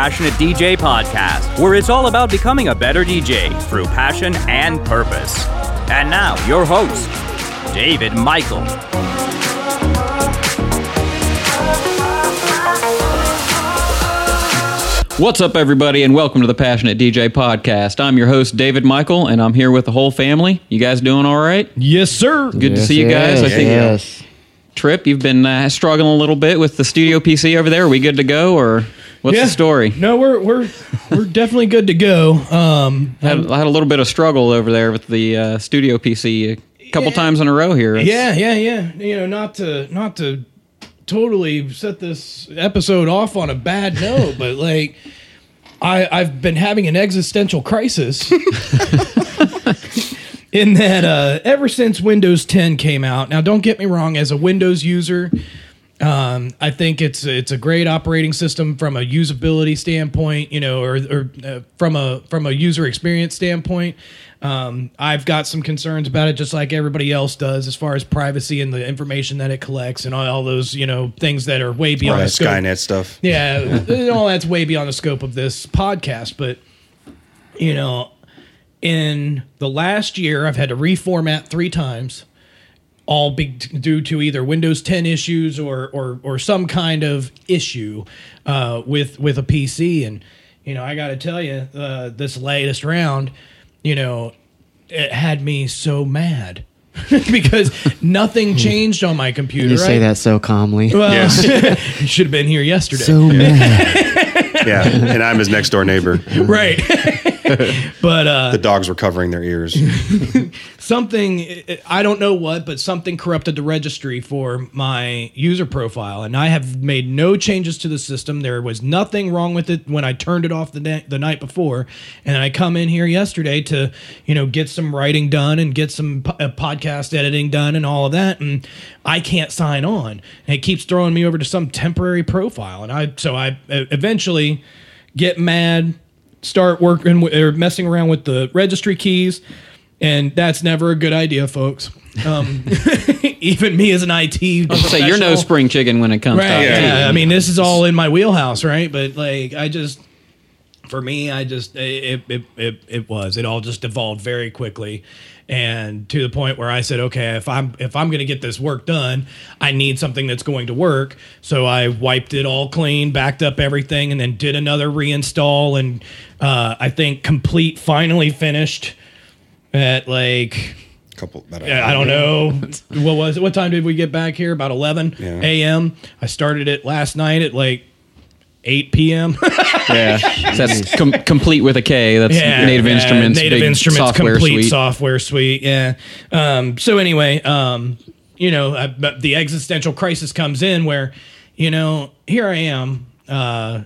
Passionate DJ podcast, where it's all about becoming a better DJ through passion and purpose. And now, your host, David Michael. What's up, everybody, and welcome to the Passionate DJ podcast. I'm your host, David Michael, and I'm here with the whole family. You guys doing all right? Yes, sir. Good to see you guys. I yes, think yes. Trip, you've been uh, struggling a little bit with the studio PC over there. Are we good to go, or what's Yeah. the story? No, we're we're we're definitely good to go. Um, I had, I had a little bit of struggle over there with the uh, studio PC a couple Yeah. times in a row here. It's- yeah, yeah, yeah. You know, not to not to totally set this episode off on a bad note, but like I I've been having an existential crisis. In that, uh, ever since Windows 10 came out, now don't get me wrong, as a Windows user, Um, I think it's it's a great operating system from a usability standpoint, you know, or, or uh, from a from a user experience standpoint. Um, I've got some concerns about it, just like everybody else does, as far as privacy and the information that it collects, and all, all those you know things that are way All beyond that the scope. Skynet stuff. Yeah, all that's way beyond the scope of this podcast. But you know, in the last year, I've had to reformat three times, all be due to either Windows 10 issues or or or some kind of issue uh, with with a PC. And you know, I got to tell you, uh, this latest round, you know, it had me so mad. because nothing changed on my computer. You say that so calmly. Well, Yes. you should have been here yesterday. so mad. Yeah, and I'm his next door neighbor. right. but uh, The dogs were covering their ears. something I don't know what, but something corrupted the registry for my user profile, and I have made no changes to the system. There was nothing wrong with it when I turned it off the na- the night before, and I come in here yesterday to you know get some writing done and get some po- uh, podcast editing done and all of that, and I can't sign on, and it keeps throwing me over to some temporary profile, and I so I uh, eventually get mad start working with, or messing around with the registry keys, and that's never a good idea, folks. Um, even me as an IT, Say you're no spring chicken when it comes Right. to IT. Yeah. I mean, this is all in my wheelhouse, right? But like, I just, for me, I just, it, it, it, it was, it all just evolved very quickly. And to the point where I said, okay, if I'm if I'm going to get this work done, I need something that's going to work. So I wiped it all clean, backed up everything, and then did another reinstall. And uh, I think Komplete finally finished at like Couple. Yeah, I don't know. what was it? What time did we get back here? About 11 Yeah. a.m. I started it last night at like 8 p.m. Yeah, So that's com- Komplete with a K. That's yeah, Native yeah, Instruments. Native Instruments software Komplete suite. software suite. Yeah. Um, so anyway, um, you know, but the existential crisis comes in where, you know, here I am. Uh,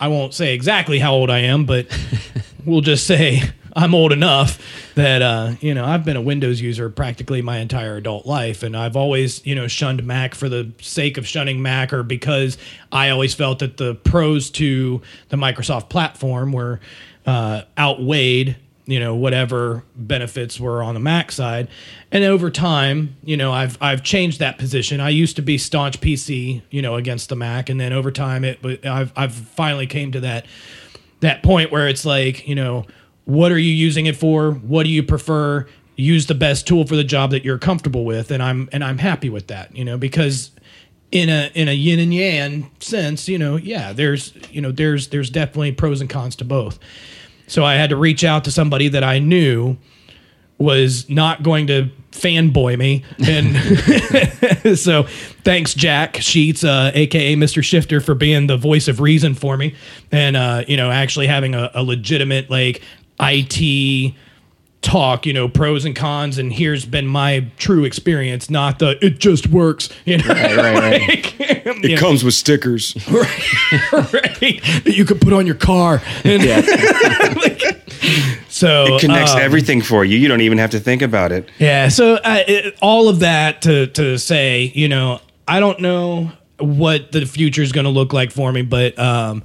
I won't say exactly how old I am, but we'll just say I'm old enough that uh, you know I've been a Windows user practically my entire adult life, and I've always you know shunned Mac for the sake of shunning Mac, or because I always felt that the pros to the Microsoft platform were uh, outweighed you know whatever benefits were on the Mac side, and over time you know I've I've changed that position. I used to be staunch PC you know against the Mac, and then over time it I've I've finally came to that that point where it's like, you know, what are you using it for? What do you prefer? Use the best tool for the job that you're comfortable with, and I'm and I'm happy with that, you know, because in a in a yin and yang sense, you know, yeah, there's you know there's there's definitely pros and cons to both. So I had to reach out to somebody that I knew was not going to fanboy me and so thanks jack sheets uh, aka mr shifter for being the voice of reason for me and uh, you know actually having a, a legitimate like it talk you know pros and cons and here's been my true experience not the it just works you know Right, right, right. It comes with stickers. right that you could put on your car and so It connects um, everything for you. You don't even have to think about it. Yeah. So uh, it, all of that to to say, you know, I don't know what the future is going to look like for me, but um,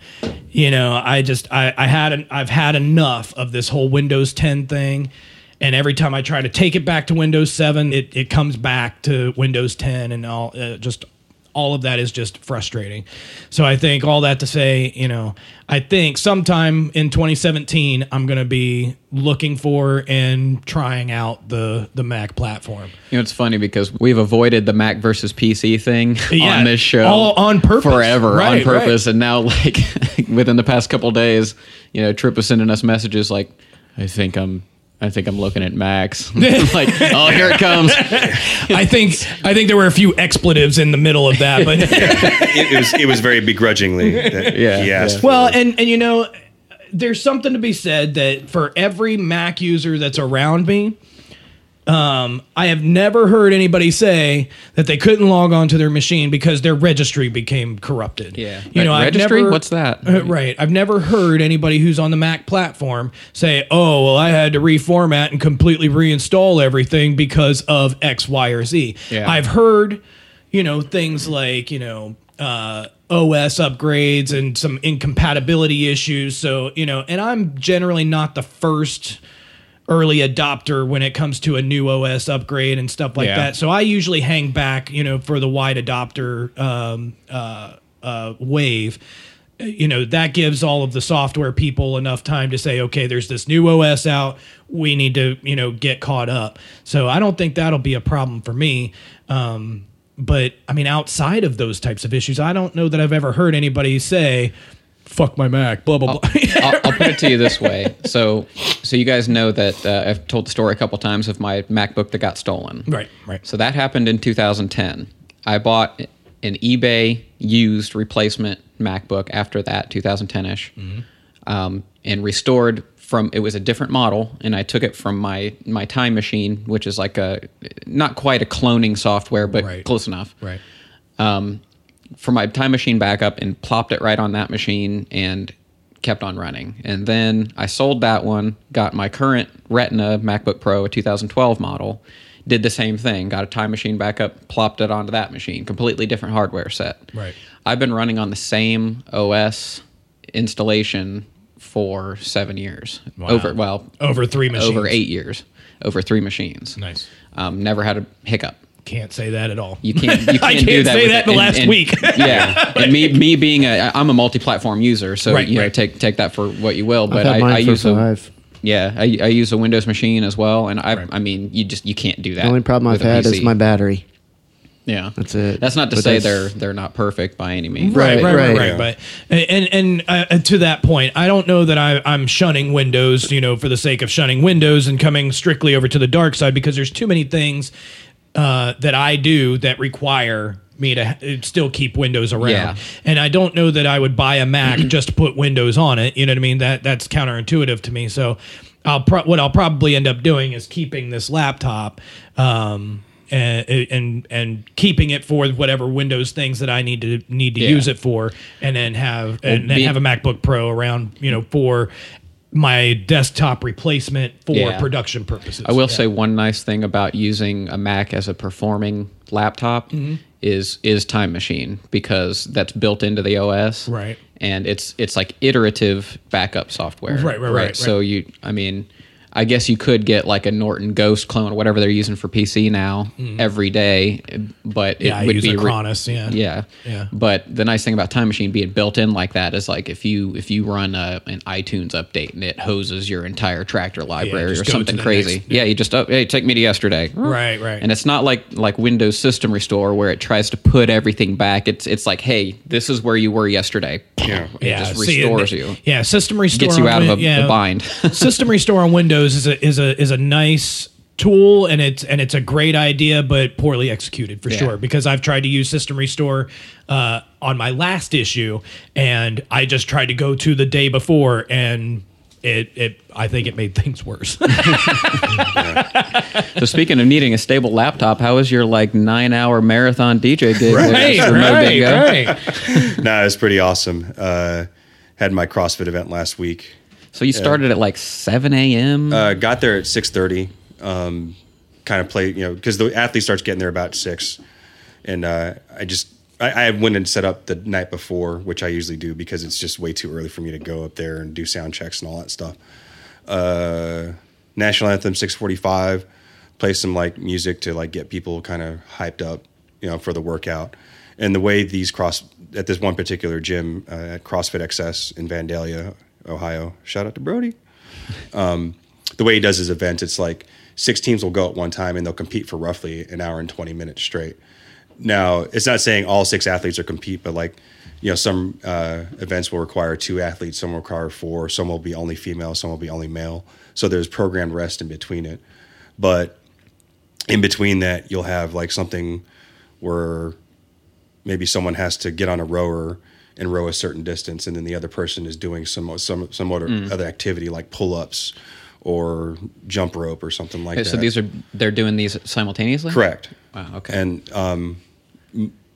you know, I just I I had an, I've had enough of this whole Windows 10 thing. And every time I try to take it back to Windows 7, it, it comes back to Windows 10 and all uh, just all of that is just frustrating. So I think all that to say, you know, I think sometime in 2017 I'm going to be looking for and trying out the the Mac platform. You know, it's funny because we've avoided the Mac versus PC thing Yeah, on this show all on purpose. forever Right, on purpose, and now like within the past couple days, you know, Trip was sending us messages like, "I think I'm." I think I'm looking at Macs. like, oh, here it comes. I think I think there were a few expletives in the middle of that, but It, it was it was very begrudgingly that Yeah, he asked. yeah. Well, it. and and you know, there's something to be said that for every Mac user that's around me, um, I have never heard anybody say that they couldn't log on to their machine because their registry became corrupted. Yeah. you know, Re- I've never- What's that? Uh, right. I've never heard anybody who's on the Mac platform say, "Oh, well, I had to reformat and completely reinstall everything because of X, Y, or Z." Yeah. I've heard, you know, things like you know. Uh, OS upgrades and some incompatibility issues. So, you know, and I'm generally not the first early adopter when it comes to a new OS upgrade and stuff like Yeah. that. So I usually hang back, you know, for the wide adopter um, uh, uh, wave. You know, that gives all of the software people enough time to say, okay, there's this new OS out. We need to, you know, get caught up. So I don't think that'll be a problem for me. Um, but I mean, outside of those types of issues, I don't know that I've ever heard anybody say, fuck my Mac, blah, blah, blah. I'll, I'll put it to you this way. So, so you guys know that uh, I've told the story a couple times of my MacBook that got stolen. right, right. So that happened in 2010. I bought an eBay used replacement MacBook after that, 2010ish, um, and restored from. It was a different model, and I took it from my my Time Machine, which is like a not quite a cloning software, but Right. close enough Right. For my time machine backup and plopped it right on that machine and kept on running. And then I sold that one, got my current Retina MacBook Pro, a 2012 model, did the same thing, got a time machine backup, plopped it onto that machine, completely different hardware set. Right. I've been running on the same OS installation for 7 years. Wow. Over well, Over three machines. over 8 years. Over 3 machines. Nice. Um, never had a hiccup. Can't say that at all. You can't. You can't I can't that. say that in the last week. yeah, and me me being a I'm a multi-platform user, so Right, you know take take that for what you will. But I've had I, mine I for use a yeah I, I use a Windows machine as well, and I Right. I mean you just you can't do that. The only problem I've with a had is my battery. yeah That's it. That's not to But say they're they're not perfect by any means. right, right, right, right. right. Yeah. But and and uh, to that point, I don't know that I, I'm shunning Windows, you know, for the sake of shunning Windows and coming strictly over to the dark side because there's too many things uh, that I do that require me to still keep Windows around. Yeah. And I don't know that I would buy a Mac just to put Windows on it. You know what I mean? That that's counterintuitive to me. So I'll pro- what I'll probably end up doing is keeping this laptop. Um, and, and and keeping it for whatever Windows things that I need to need to Yeah. use it for, and then have and then be- have a MacBook Pro around, you know, for my desktop replacement for Yeah. production purposes. I will Yeah. say one nice thing about using a Mac as a performing laptop Mm-hmm. is is Time Machine because that's built into the OS. Right. And it's it's like iterative backup software. Right, right, right, So you I mean I guess you could get like a Norton Ghost clone or whatever they're using for PC now mm-hmm. every day, but it. Yeah, would use be a re- yeah. yeah, Yeah. But the nice thing about Time Machine being built in like that is like if you if you run a, an iTunes update and it hoses your entire Traktor library just or something crazy, next- yeah, you just oh, hey, take me to yesterday, Right, right. And it's not like like Windows System Restore where it tries to put everything back. It's it's like hey, this is where you were yesterday. Yeah. It yeah, just see, restores and- you, Yeah, system restore gets you out of a, yeah. a bind. system restore on Windows is a is a is a nice tool and it's and it's a great idea but poorly executed for Yeah. sure because I've tried to use system restore uh, on my last issue and I just tried to go to the day before and it it I think it made things worse. so speaking of needing a stable laptop, how was your like nine hour marathon DJ gig? there right, just a remote right, right. No, it was pretty awesome. Uh, had my CrossFit event last week. So you started at like seven a.m. Uh, got there at six thirty. Um, kind of play, you know, because the athlete starts getting there about six, and uh, I just I, I went and set up the night before, which I usually do because it's just way too early for me to go up there and do sound checks and all that stuff. Uh, national anthem six forty five. Play some like music to like get people kind of hyped up, you know, for the workout. And the way these cross at this one particular gym uh, at CrossFit XS in Vandalia, Ohio. Shout out to Brody. Um, the way he does his event, it's like six teams will go at one time and they'll compete for roughly an hour and 20 minutes straight. Now, it's not saying all six athletes are compete, but like, you know, some uh, events will require two athletes, some will require four, some will be only female, some will be only male. So there's programmed rest in between it. But in between that, you'll have like something where maybe someone has to get on a rower and row a certain distance, and then the other person is doing some some some other, other activity like pull ups or jump rope or something like Okay, that. so these are they're doing these simultaneously. correct. Wow. Okay. And um,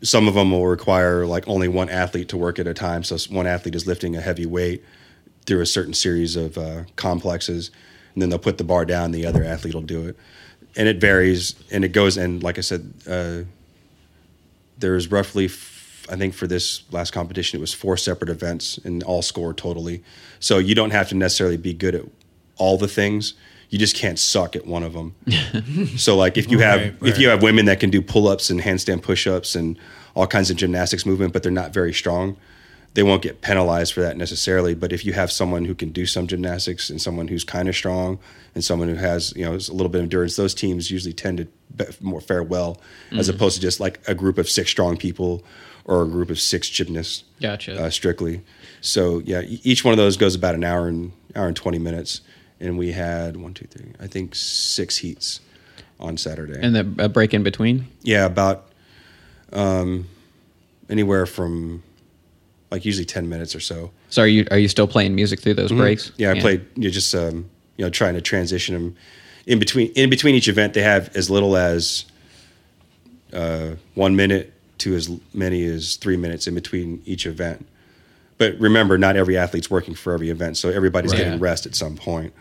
some of them will require like only one athlete to work at a time. So one athlete is lifting a heavy weight through a certain series of uh, complexes, and then they'll put the bar down. The other athlete will do it, and it varies. And it goes. And like I said, uh, there's roughly, f- I think for this last competition, it was four separate events and all scored totally. So you don't have to necessarily be good at all the things. You just can't suck at one of them. so like if you have Right, if you have women that can do pull ups and handstand push ups and all kinds of gymnastics movement, but they're not very strong, they won't get penalized for that necessarily. But if you have someone who can do some gymnastics and someone who's kind of strong and someone who has you know a little bit of endurance, those teams usually tend to be more fare well as Mm-hmm. opposed to just like a group of six strong people or a group of six gymnasts. Gotcha. Uh, strictly. So yeah, each one of those goes about an hour and hour and twenty minutes, and we had one, two, three, I think six heats on Saturday. and the a break in between. Yeah, about um, anywhere from like usually ten minutes or so. So are you are you still playing music through those breaks? Mm-hmm. Yeah, I played. You know, just um, you know trying to transition them in between. In between each event, they have as little as uh, one minute to as many as three minutes in between each event. But remember, not every athlete's working for every event, so everybody's Right. getting rest at some point.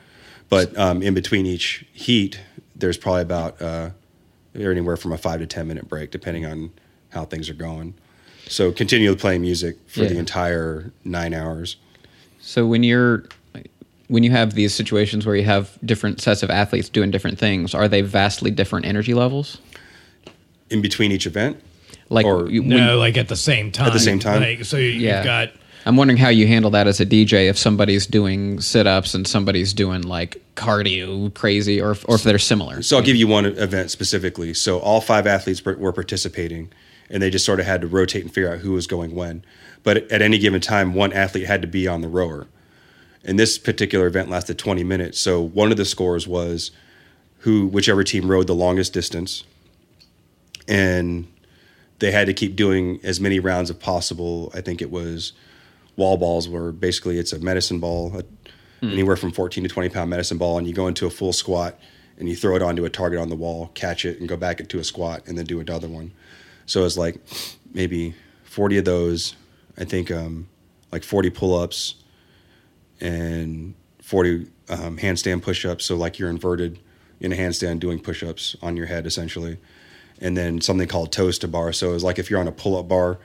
But um, in between each heat, there's probably about uh, anywhere from a five to ten minute break, depending on how things are going. So continue playing music for the entire nine hours. So when you're when you have these situations where you have different sets of athletes doing different things, are they vastly different energy levels? in between each event. Like Or- you- when- No, like at the same time. At the same time? Like, so you- Yeah. you've got I'm wondering how you handle that as a DJ if somebody's doing sit ups and somebody's doing like cardio crazy, or if, or if they're similar. So I'll give you one event specifically. So all five athletes were participating, and they just sort of had to rotate and figure out who was going when. But at any given time, one athlete had to be on the rower. And this particular event lasted 20 minutes. So one of the scores was who, whichever team rode the longest distance, and they had to keep doing as many rounds as possible. I think it was wall balls, where basically it's a medicine ball, a, anywhere from 14 to 20 pound medicine ball, and you go into a full squat and you throw it onto a target on the wall, catch it, and go back into a squat, and then do another one. So it's like maybe 40 of those. I think um, like 40 pull ups and 40 um, handstand push ups. So like you're inverted in a handstand doing push ups on your head essentially. And then something called toes to bar. So it's like if you're on a pull up bar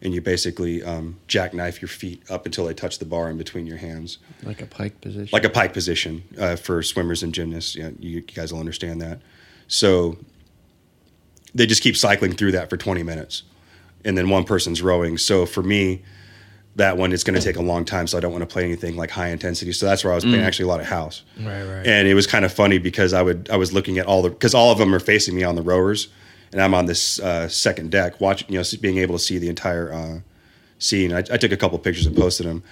and you basically um, jackknife your feet up until they touch the bar in between your hands like a pike position. like a pike position uh, for swimmers and gymnasts. Yeah, you, you guys will understand that. So they just keep cycling through that for 20 minutes, and then one person's rowing. So for me, that one it's going to take a long time. So I don't want to play anything like high intensity. So that's where I was playing actually a lot of house. Right, right. And it was kind of funny because I would I was looking at all the because all of them are facing me on the rowers, and I'm on this uh, second deck watching you know being able to see the entire uh, scene. I, I took a couple pictures and posted them.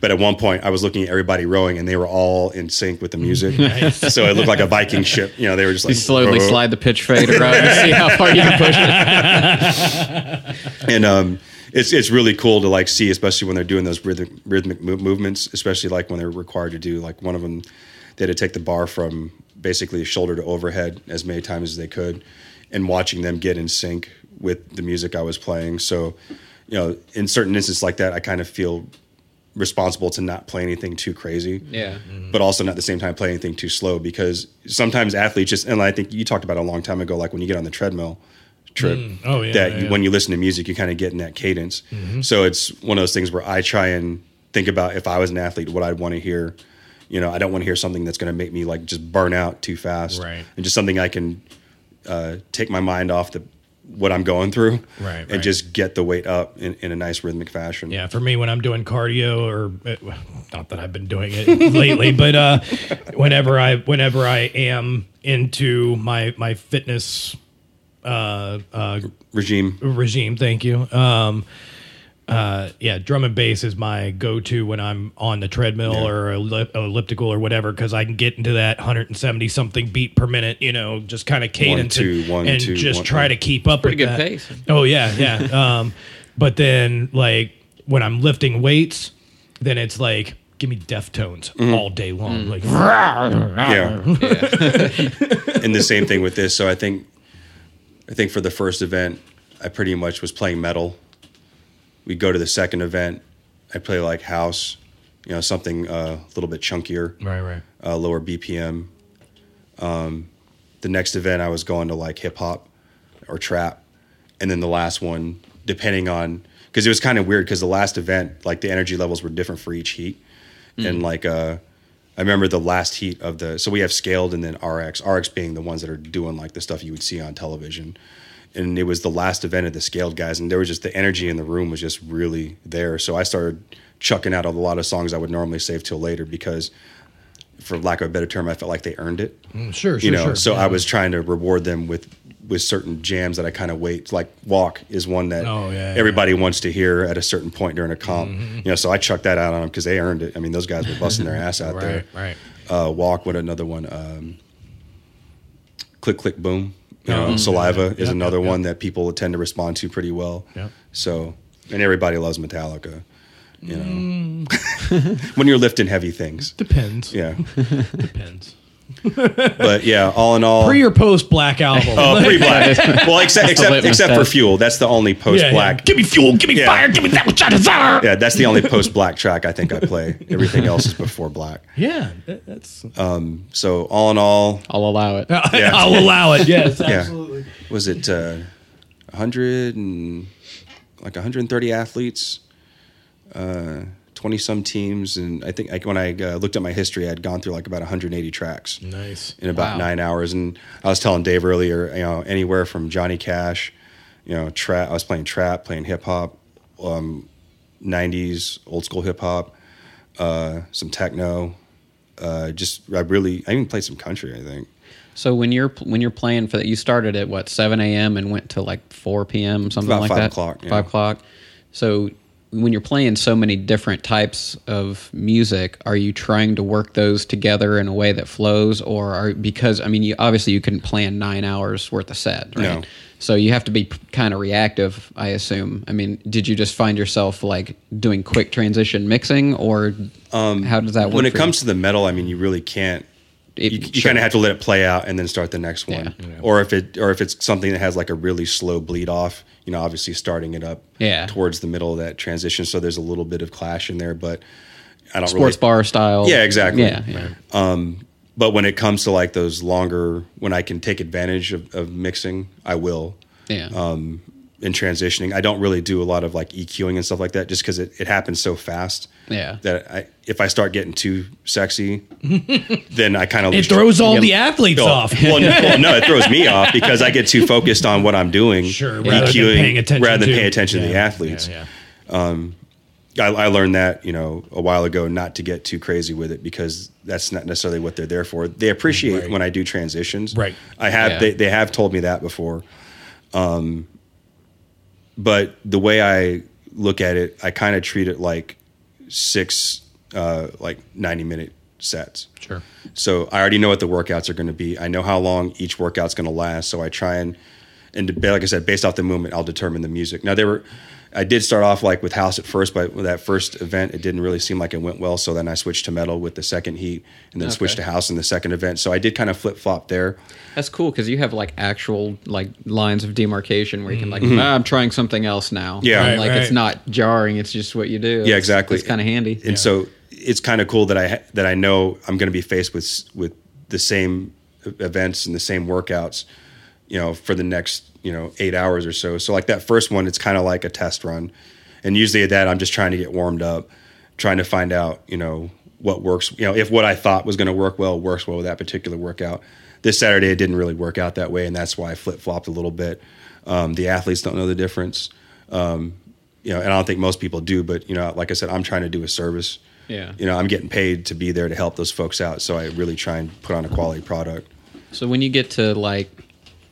But at one point, I was looking at everybody rowing, and they were all in sync with the music. so it looked like a Viking ship. You know, they were just like You slowly "Whoa." slide the pitch fade around and see how far you can push it. and um, it's it's really cool to like see, especially when they're doing those rhythmic, rhythmic mo- movements, especially like when they're required to do like one of them, they had to take the bar from basically shoulder to overhead as many times as they could, and watching them get in sync with the music I was playing. So, you know, in certain instances like that, I kind of feel responsible to not play anything too crazy Yeah. Mm-hmm. but also not at the same time play anything too slow because sometimes athletes just and I think you talked about a long time ago, like when you get on the treadmill trip, mm. Oh, yeah, that yeah, you- yeah. when you listen to music, you kind of get in that cadence. Mm-hmm. So it's one of those things where I try and think about if I was an athlete, what I'd want to hear. You know, I don't want to hear something that's going to make me like just burn out too fast, Right. And just something I can uh, take my mind off the what I'm going through, Right, and right. just get the weight up in, in a nice rhythmic fashion. Yeah, for me, when I'm doing cardio, or uh, not that I've been doing it lately, but uh, whenever I whenever I am into my my fitness uh, uh, regime. regime, thank you. Um, uh, yeah, drum and bass is my go-to when I'm on the treadmill Yeah. or elliptical or whatever because I can get into that 170 something beat per minute. You know, just kind of cadence two, and, one, and two, just one, try one. to keep up Pretty with good that. pace. Oh yeah, yeah. um, but then like when I'm lifting weights, then it's like give me Deftones Mm-hmm. all day long. Like Yeah. and the same thing with this. So I think, I think for the first event, I pretty much was playing metal. We go to the second event, I play like house, you know, something uh, a little bit chunkier, right, right. uh, lower BPM. Um, the next event, I was going to like hip hop or trap, and then the last one, depending on, because it was kind of weird because the last event, like the energy levels were different for each heat, and like uh, I remember the last heat of the so we have scaled and then RX, RX being the ones that are doing like the stuff you would see on television. And it was the last event of the scaled guys, and there was just the energy in the room was just really there. So I started chucking out a lot of songs I would normally save till later because, for lack of a better term, I felt like they earned it Sure, sure, you know sure. so Yeah. i was trying to reward them with with certain jams that i kind of wait like walk is one that Oh, yeah, yeah. everybody wants to hear at a certain point during a comp Mm-hmm. you know so i chucked that out on them because they earned it i mean those guys were busting their ass out there right, right. uh, walk what another one um, click click boom Oh, saliva is another one that people tend to respond to pretty well Yep. so and everybody loves metallica you know Mm. when you're lifting heavy things Depends. yeah Depends. But yeah all in all Pre or post black album. Oh, pre black. well, except except except for fuel. That's the only post Yeah, yeah. black. Give me fuel. Give me Yeah. fire. Give me that which I desire. Yeah, that's the only post black track I think I play. Everything else is before black. Yeah, that- that's. So all in all, I'll allow it. Yeah. I'll allow it. Yes, yeah, absolutely. was it uh, 100 and like 130 athletes, uh, 20 some teams, and I think like, when I uh, looked at my history, I'd gone through like about 180 tracks. Nice. in about Wow. nine hours. And I was telling Dave earlier, you know, anywhere from Johnny Cash, you know, trap. I was playing trap, playing hip hop, um, '90s old school hip hop, uh, some techno. Uh, just I really, I even played some country. I think. So when you're when you're playing for that, you started at what 7 a.m. and went to like 4 p.m. something About like five that. o'clock, yeah. Five o'clock. So when you're playing so many different types of music, are you trying to work those together in a way that flows, or are because I mean, you obviously you couldn't plan nine hours worth of set, right? No. So you have to be kind of reactive, I assume. I mean, did you just find yourself like doing quick transition mixing, or how does that work? Um, When it comes to the metal, I mean, you really can't. It- you you sure. kind of have to let it play out and then start the next one. Yeah. Or if it or if it's something that has like a really slow bleed off, you know, obviously starting it up Yeah. towards the middle of that transition. So there's a little bit of clash in there, but I don't sports really, bar style? Yeah, exactly. Yeah, yeah. But when it comes to like those longer, when I can take advantage of, of mixing, I will. yeah. Um, in transitioning, I don't really do a lot of like EQing and stuff like that, just because it, it happens so fast. Yeah. That I, if I start getting too sexy, then I kind of It throws all Yeah. the athletes off. well, no, well, no, it throws me off because I get too focused on what I'm doing, Sure, rather than paying attention rather than to- paying attention to the athletes. yeah, yeah. I, I learned that you know a while ago not to get too crazy with it because that's not necessarily what they're there for. They appreciate Right. when I do transitions. Right. I have Yeah. they, they have told me that before. Um, but the way I look at it, I kind of treat it like six uh, like ninety minute sets. Sure. So I already know what the workouts are going to be. I know how long each workout's going to last. So I try and and like I said, based off the movement, I'll determine the music. Now there were, I did start off like with house at first, but with that first event, it didn't really seem like it went well. So then I switched to metal with the second heat, and then switched to house in the second event. So I did kind of flip flop there. That's cool because you have like actual like lines of demarcation where you can like ah, I'm trying something else now. Mm-hmm. Yeah. And, Right, like right. it's not jarring. It's just what you do. Yeah, It's- exactly. It's kind of handy. And so it's kind of cool that I ha- that I know I'm going to be faced with with the same events and the same workouts, you know, for the next you know eight hours or so. So like that first one, it's kind of like a test run, and usually at that I'm just trying to get warmed up, trying to find out you know what works. You know, if what I thought was going to work well works well with that particular workout. This Saturday it didn't really work out that way, and that's why I flip flopped a little bit. Um, the athletes don't know the difference. Um, you know, and I don't think most people do. But you know, like I said, I'm trying to do a service. Yeah. You know, I'm getting paid to be there to help those folks out. So I really try and put on a quality product. So when you get to like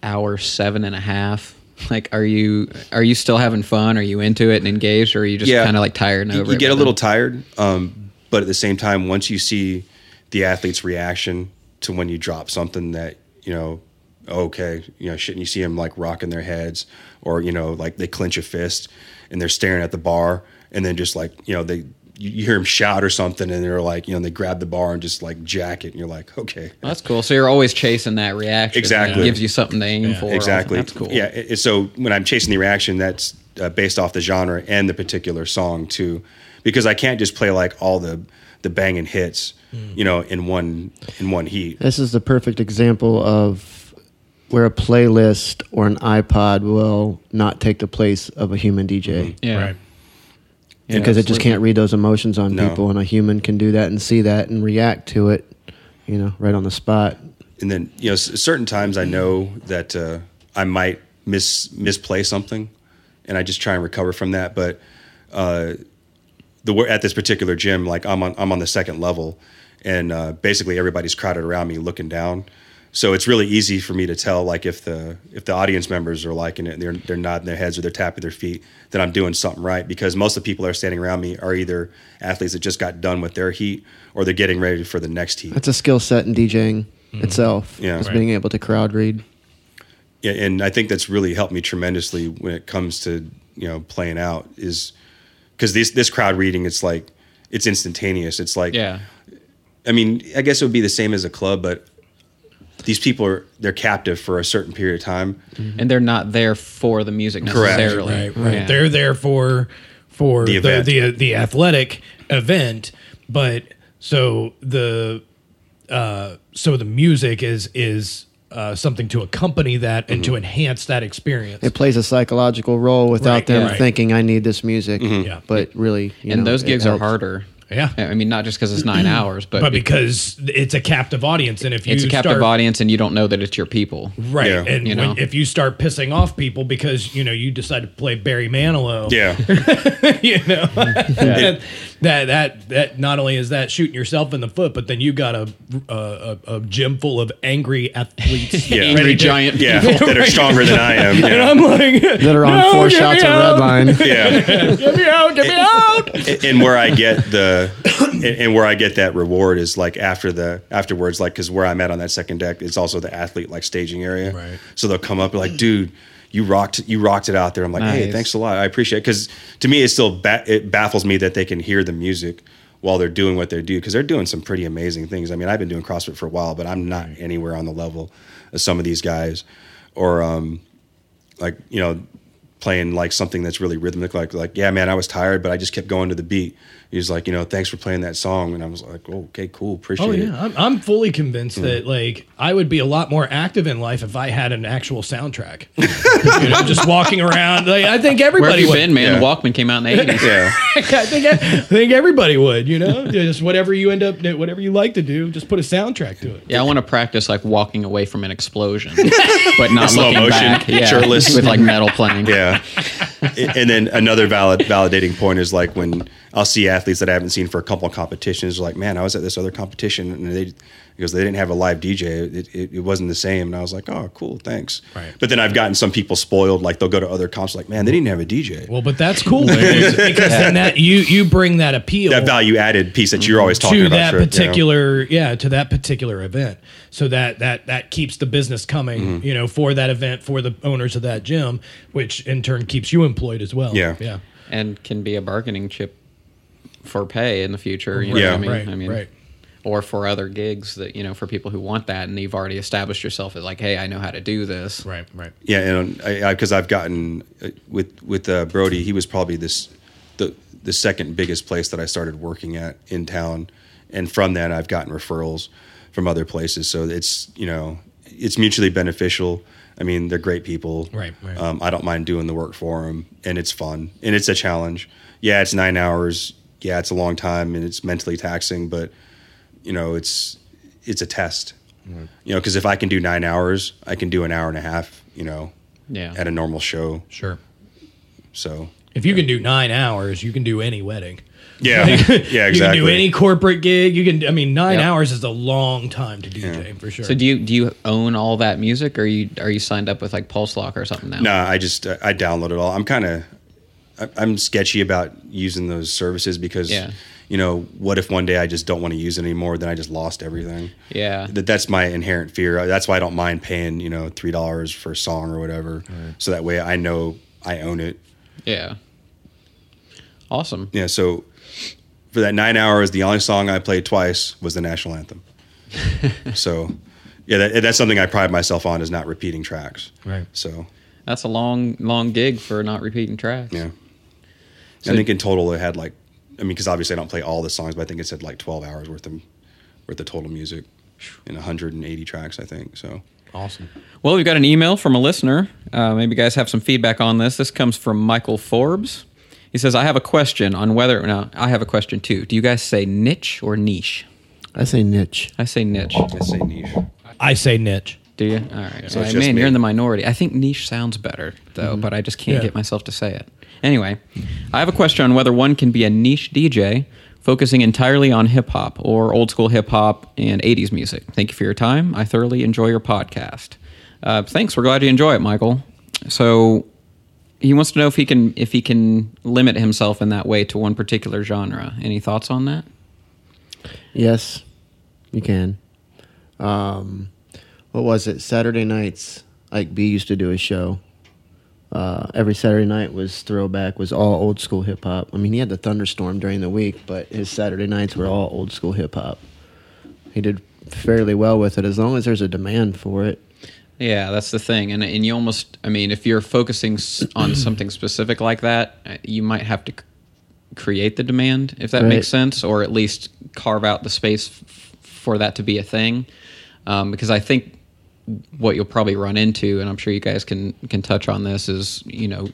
hour seven and a half, like are you are you still having fun? Are you into it and engaged, or are you just kind of like tired and You- over You get a little then? tired, um, but at the same time, once you see the athlete's reaction to when you drop something that you know, okay, you know, shit, and you see them like rocking their heads, or you know, like they clench a fist and they're staring at the bar, and then just like you know they. You you hear him shout or something, and they're like, you know, they grab the bar and just like jack it, and you're like, okay, That's cool. So you're always chasing that reaction. Exactly. It gives you something to aim for. exactly. That's cool. Yeah. it- so when I'm chasing the reaction, that's uh, based off the genre and the particular song too, because I can't just play like all the the banging hits, you know, in one in one heat. This is the perfect example of where a playlist or an iPod will not take the place of a human DJ. Yeah. Right. Yeah, because it just can't read those emotions on No. people, and a human can do that and see that and react to it, you know, right on the spot. And then you know, s- certain times I know that uh, I might mis misplay something, and I just try and recover from that. But uh, the at this particular gym, like I'm on I'm on the second level, and uh, basically everybody's crowded around me looking down. So it's really easy for me to tell, like if the if the audience members are liking it, and they're they're nodding their heads or they're tapping their feet, that I'm doing something right. Because most of the people that are standing around me are either athletes that just got done with their heat, or they're getting ready for the next heat. That's a skill set in DJing mm-hmm. itself. Yeah. is Right. being able to crowd read. Yeah, and I think that's really helped me tremendously when it comes to you know playing out is because this this crowd reading it's like it's instantaneous. It's like Yeah. I mean I guess it would be the same as a club, but these people are they're captive for a certain period of time. And they're not there for the music Correct. necessarily. Right, right. Yeah. They're there for for The the event. the, the, athletic event, but so the uh, so the music is is uh, something to accompany that and Mm-hmm. to enhance that experience. It plays a psychological role without Right, them right. thinking, "I need this music." Mm-hmm. Yeah. but really, you and know, those gigs are helps. harder. Yeah. I mean, not just because it's nine hours, but, but because it's a captive audience, and if you it's a captive start, audience and you don't know that it's your people. right? Yeah. And You when, know? if you start pissing off people because you know you decide to play Barry Manilow, Yeah, you know that, that that that not only is that shooting yourself in the foot, but then you got a a, a, a gym full of angry athletes, Yeah. Angry ready to- giant yeah, that are stronger than I am. And I'm like, that are on "No, four shots me of out, red line. yeah. Get me out! Get me out! and- and where I get the and, and where I get that reward is like after the afterwards, like because where I'm at on that second deck, it's also the athlete like staging area. Right. So they'll come up and like, dude, you rocked, you rocked it out there. I'm like, hey, thanks a lot, I appreciate it. Because to me, it still ba- it baffles me that they can hear the music while they're doing what they do because they're doing some pretty amazing things. I mean, I've been doing CrossFit for a while, but I'm not anywhere on the level of some of these guys, or um, like you know playing like something that's really rhythmic like like yeah man i was tired but i just kept going to the beat he was like you know thanks for playing that song and i was like oh, okay cool appreciate Oh it yeah, I'm, I'm fully convinced hmm. that like I would be a lot more active in life if I had an actual soundtrack. you know, just walking around. Like I think Where have everybody you would. been, man? Yeah. The Walkman came out in the 80s. yeah I think I think everybody would. You know, just whatever you end up, whatever you like to do, just put a soundtrack to it. Yeah, I want to practice like walking away from an explosion, but not Slow looking motion, back. Yeah, shirtless. with like metal playing. yeah and then another valid validating point is like when i'll see athletes that i haven't seen for a couple of competitions like man i was at this other competition and they because they didn't have a live dj it, it, it wasn't the same and i was like oh cool thanks Right. but then i've gotten some people spoiled like they'll go to other comps like man they didn't have a dj Well, but that's cool because, because then that you you bring that appeal that value added piece that you're always talking to about that Trip, you know? particular yeah to that particular event so that that that keeps the business coming Mm-hmm. you know for that event for the owners of that gym which in turn keeps you employed as well Yeah. yeah and can be a bargaining chip for pay in the future. You know Yeah. what I mean? Right, I mean, right. Or for other gigs that you know, for people who want that, and you've already established yourself as like, hey, I know how to do this. right right Yeah, and I because I've gotten uh, with with uh, Brody, he was probably this the the second biggest place that I started working at in town, and from then I've gotten referrals from other places. So it's you know it's mutually beneficial. I mean, they're great people. Right, right. Um, I don't mind doing the work for them, and it's fun and it's a challenge. Yeah, it's nine hours. Yeah, it's a long time and it's mentally taxing, but you know it's it's a test. You know, because if I can do nine hours, I can do an hour and a half. You know, Yeah. at a normal show. Sure. So If you can do nine hours, you can do any wedding. yeah, yeah, exactly. You can do any corporate gig. You can. I mean, nine Yep. hours is a long time to DJ for sure. So do you do you own all that music, or are you are you signed up with like Pulse Lock or something now? No, I just uh, I download it all. I'm kind of I'm sketchy about using those services because Yeah. You know what if one day I just don't want to use it anymore? Then I just lost everything. Yeah. That that's my inherent fear. Uh, that's why I don't mind paying you know three dollars for a song or whatever. So that way I know I own it. Yeah. Awesome. Yeah. So for that nine hours, the only song I played twice was the national anthem. so yeah, that, that's something I pride myself on is not repeating tracks. Right. So That's a long long gig for not repeating tracks. Yeah. So- I think in total it had like, I mean, because obviously I don't play all the songs, but I think it said like 12 hours worth of worth of total music in 180 tracks, I think. So awesome. Well, we've got an email from a listener. Uh, maybe you guys have some feedback on this. This comes from Michael Forbes. He says, "I have a question on whether now I have a question too. Do you guys say niche or niche? I say niche. I say niche. I say niche. I say niche. Do you? All right. So it's Uh, just man, me. you're in the minority. I think niche sounds better though, but I just can't Yeah. get myself to say it. Anyway, I have a question on whether one can be a niche DJ focusing entirely on hip hop or old school hip hop and 80s music. Thank you for your time. I thoroughly enjoy your podcast. Uh, thanks. We're glad you enjoy it, Michael. So he wants to know if he can if he can limit himself in that way to one particular genre. Any thoughts on that? Yes, you can. Um, what was it? Saturday nights, Ike B used to do a show. Uh, every Saturday night was throwback, was all old school hip hop. I mean, he had the thunderstorm during the week, but his Saturday nights were all old school hip hop. He did fairly well with it as long as there's a demand for it. Yeah, that's the thing, and and you almost, I mean, if you're focusing on something specific like that, uh, you might have to create the demand, if that Right. makes sense, or at least carve out the space f- for that to be a thing. Um, because I think what you'll probably run into, and I'm sure you guys can can touch on this, is you know.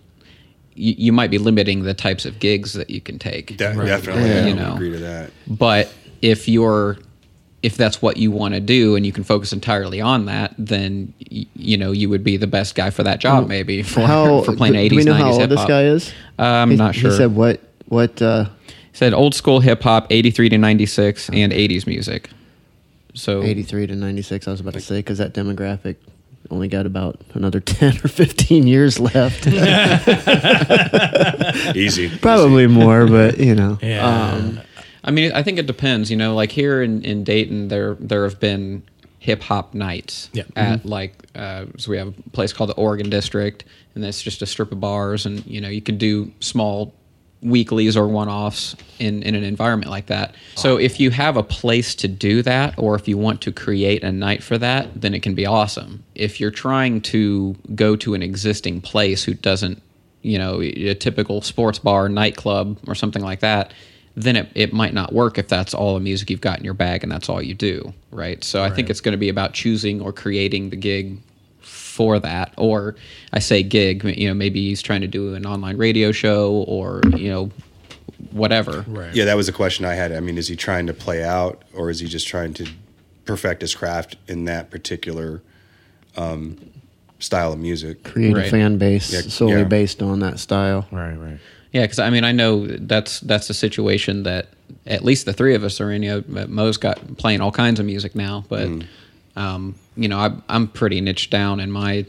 You, you might be limiting the types of gigs that you can take. De- Definitely. Yeah. You would know. agree to that. But if you're if that's what you want to do and you can focus entirely on that, then y- you know you would be the best guy for that job, maybe for How for playing do, eighties, do we know nineties how old hip this guy is? Uh, I'm He- not sure. He said what? What? Uh, Said old school hip hop, eighty three to ninety six, and eighties music. So 83 to 96. I was about to say because that demographic only got about another 10 or 15 years left. Easy. Probably more, but you know. Yeah. Um, I mean, I think it depends. You know, like here in, in Dayton, there there have been hip hop nights Yeah. at like uh, so we have a place called the Oregon District, and it's just a strip of bars, and you know you could do small weeklies or one offs in in an environment like that. So if you have a place to do that, or if you want to create a night for that, then it can be awesome. If you're trying to go to an existing place who doesn't you know, a typical sports bar, nightclub, or something like that, then it, it might not work if that's all the music you've got in your bag and that's all you do, right? So I think it's going to be about choosing or creating the gig for that. Or I say gig, you know, maybe he's trying to do an online radio show or, you know, whatever. right. Yeah, that was a question I had. I mean, is he trying to play out or is he just trying to perfect his craft in that particular um, style of music? create Right. a fan base Yeah, solely yeah. based on that style. Right. Right. Yeah, because I mean, I know that's that's a situation that at least the three of us are in. You know, Mo's got playing all kinds of music now, but um, you know, I, I'm pretty niche down in my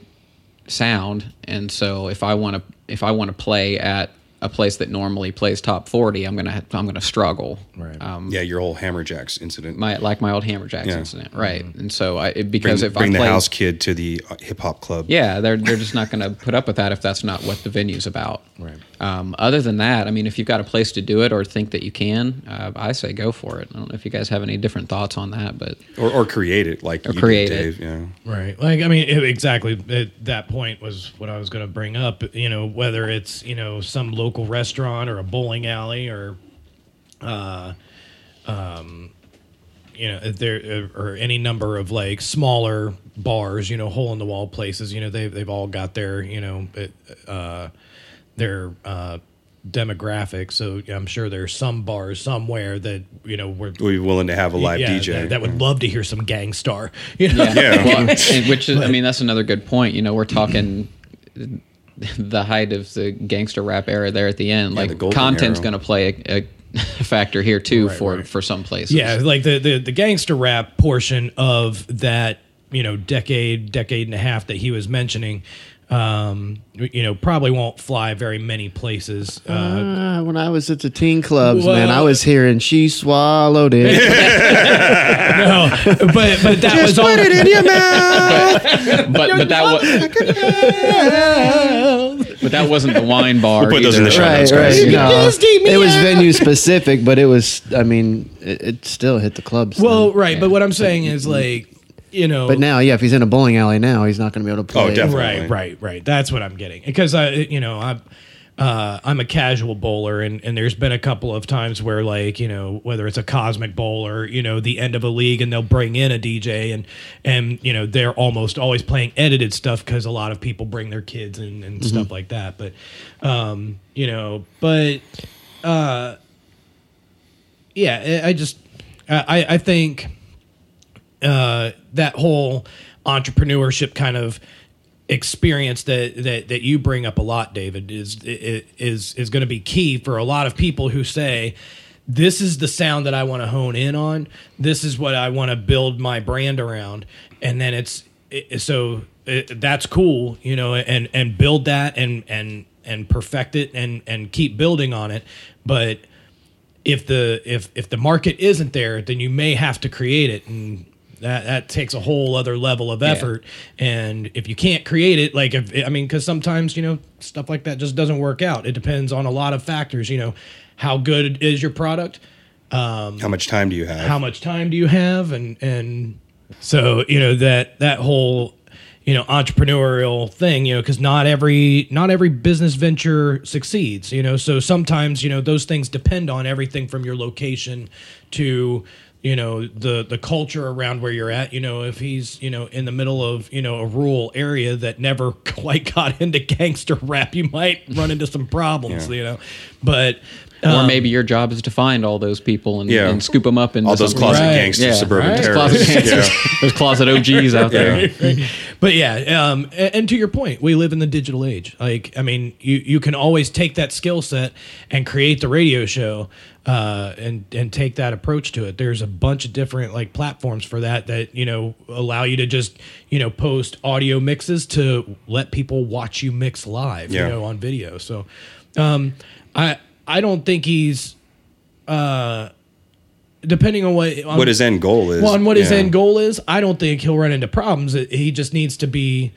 sound, and so if I want to if I want to play at a place that normally plays top forty, I'm gonna I'm gonna struggle. Right. Um, Yeah, your old Hammerjacks incident. my like my old Hammerjacks Yeah. incident, right? And so I it, bring because if bring I the play, house kid to the uh, hip hop club. yeah, they're they're just not going to put up with that if that's not what the venue's about. Right. Um, other than that, I mean, if you've got a place to do it or think that you can, uh, I say go for it. I don't know if you guys have any different thoughts on that, but Or, or create it like Or you create did, it. Dave. Yeah. Right. Like, I mean, it, exactly. At that point was what I was going to bring up. You know, whether it's, you know, some local restaurant or a bowling alley or, uh, um, you know, there or any number of like smaller bars, you know, hole in the wall places, you know, they've, they've all got their, you know, it, uh, their, uh, demographic. So I'm sure there's some bars somewhere that, you know, were, We'd be willing to have a live yeah, DJ. that, that would love to hear some gangstar, you know? yeah, Yeah. Well, which is, I mean, that's another good point. You know, we're talking the height of the gangster rap era there at the end. the like golden content's going to play a, a factor here too Right, for right. for some places. Yeah, like the, the the gangster rap portion of that, you know, decade, decade and a half that he was mentioning, um, you know, probably won't fly very many places. Uh, Uh, when I was at the teen clubs, man, I Well- was hearing she swallowed it. no, but but that was all. Put it in your mouth. but but that was but that wasn't the wine bar. We'll put those in the either. show right, notes, right. guys. No, Just eat me it was venue specific, but it was. I mean, it, it still hit the clubs. Well, then. right, but what I'm saying is like, you know, but now, yeah, if he's in a bowling alley now, he's not going to be able to play. Oh, definitely. Right, right, right. That's what I'm getting because I, you know, I'm. Uh, I'm a casual bowler, and, and there's been a couple of times where, like, you know, whether it's a cosmic bowl or you know the end of a league, and they'll bring in a DJ, and and you know they're almost always playing edited stuff because a lot of people bring their kids and, and stuff like that. But, um, you know, but, uh, yeah, I I just, I I think uh, that whole entrepreneurship kind of experience that that that you bring up a lot, David, is is is going to be key for a lot of people who say. This is the sound that I want to hone in on. This is what I want to build my brand around, and then it's it, so it, that's cool, you know, and and build that and and and perfect it and and keep building on it. But if the if if the market isn't there, then you may have to create it, and that that takes a whole other level of effort. And if you can't create it, like if I mean, because sometimes you know stuff like that just doesn't work out. It depends on a lot of factors. You know, how good is your product? Um, how much time do you have? how much time do you have and and so you know that that whole you know entrepreneurial thing you know because not every not every business venture succeeds you know so sometimes you know those things depend on everything from your location to you know the the culture around where you're at you know if he's you know in the middle of you know a rural area that never quite got into gangster rap you might run into some problems Yeah. you know but Or um, maybe your job is to find all those people and, Yeah. and scoop them up and All those something. closet Right. gangster Yeah, suburban right. Closet terrorists. gangsters. Yeah. There's closet OGs out there. but yeah, um, and, and to your point, we live in the digital age. Like, I mean, you you can always take that skill set and create the radio show, uh, and and take that approach to it. There's a bunch of different like platforms for that that you know allow you to just you know post audio mixes to let people watch you mix live, Yeah. you know, on video. So, um, I I don't think he's. Uh, depending on what on, What his end goal is. well, and what his yeah. end goal is, I don't think he'll run into problems. He just needs to be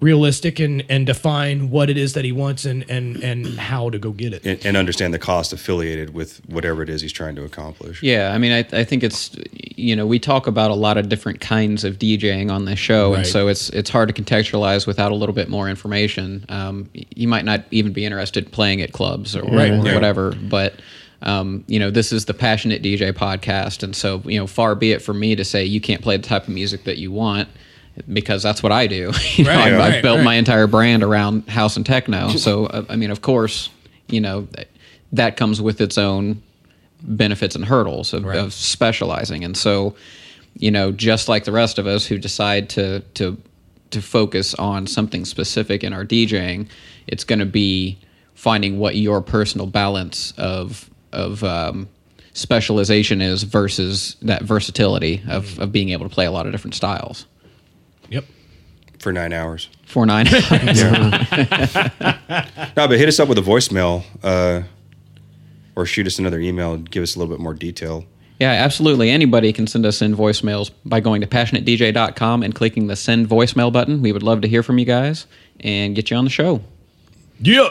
realistic and, and define what it is that he wants and, and, and how to go get it. And, and understand the cost affiliated with whatever it is he's trying to accomplish. Yeah, I mean, I, I think it's you know we talk about a lot of different kinds of DJing on this show, Right. and so it's it's hard to contextualize without a little bit more information. Um, you might not even be interested in playing at clubs or, Right, or yeah. whatever, but um, you know this is the passionate DJ podcast, and so you know far be it from me to say you can't play the type of music that you want. Because that's what I do. You know, Right, I've, right, built right. my entire brand around house and techno. So, uh, I mean, of course, you know, that, that comes with its own benefits and hurdles of, Right. of specializing. And so, you know, just like the rest of us who decide to to to focus on something specific in our DJing, it's going to be finding what your personal balance of of um, specialization is versus that versatility of, of being able to play a lot of different styles. Yep. For nine hours. For nine. No, but hit us up with a voicemail uh, or shoot us another email and give us a little bit more detail. Yeah, absolutely. Anybody can send us in voicemails by going to passionatedj.com and clicking the send voicemail button. We would love to hear from you guys and get you on the show. Yeah.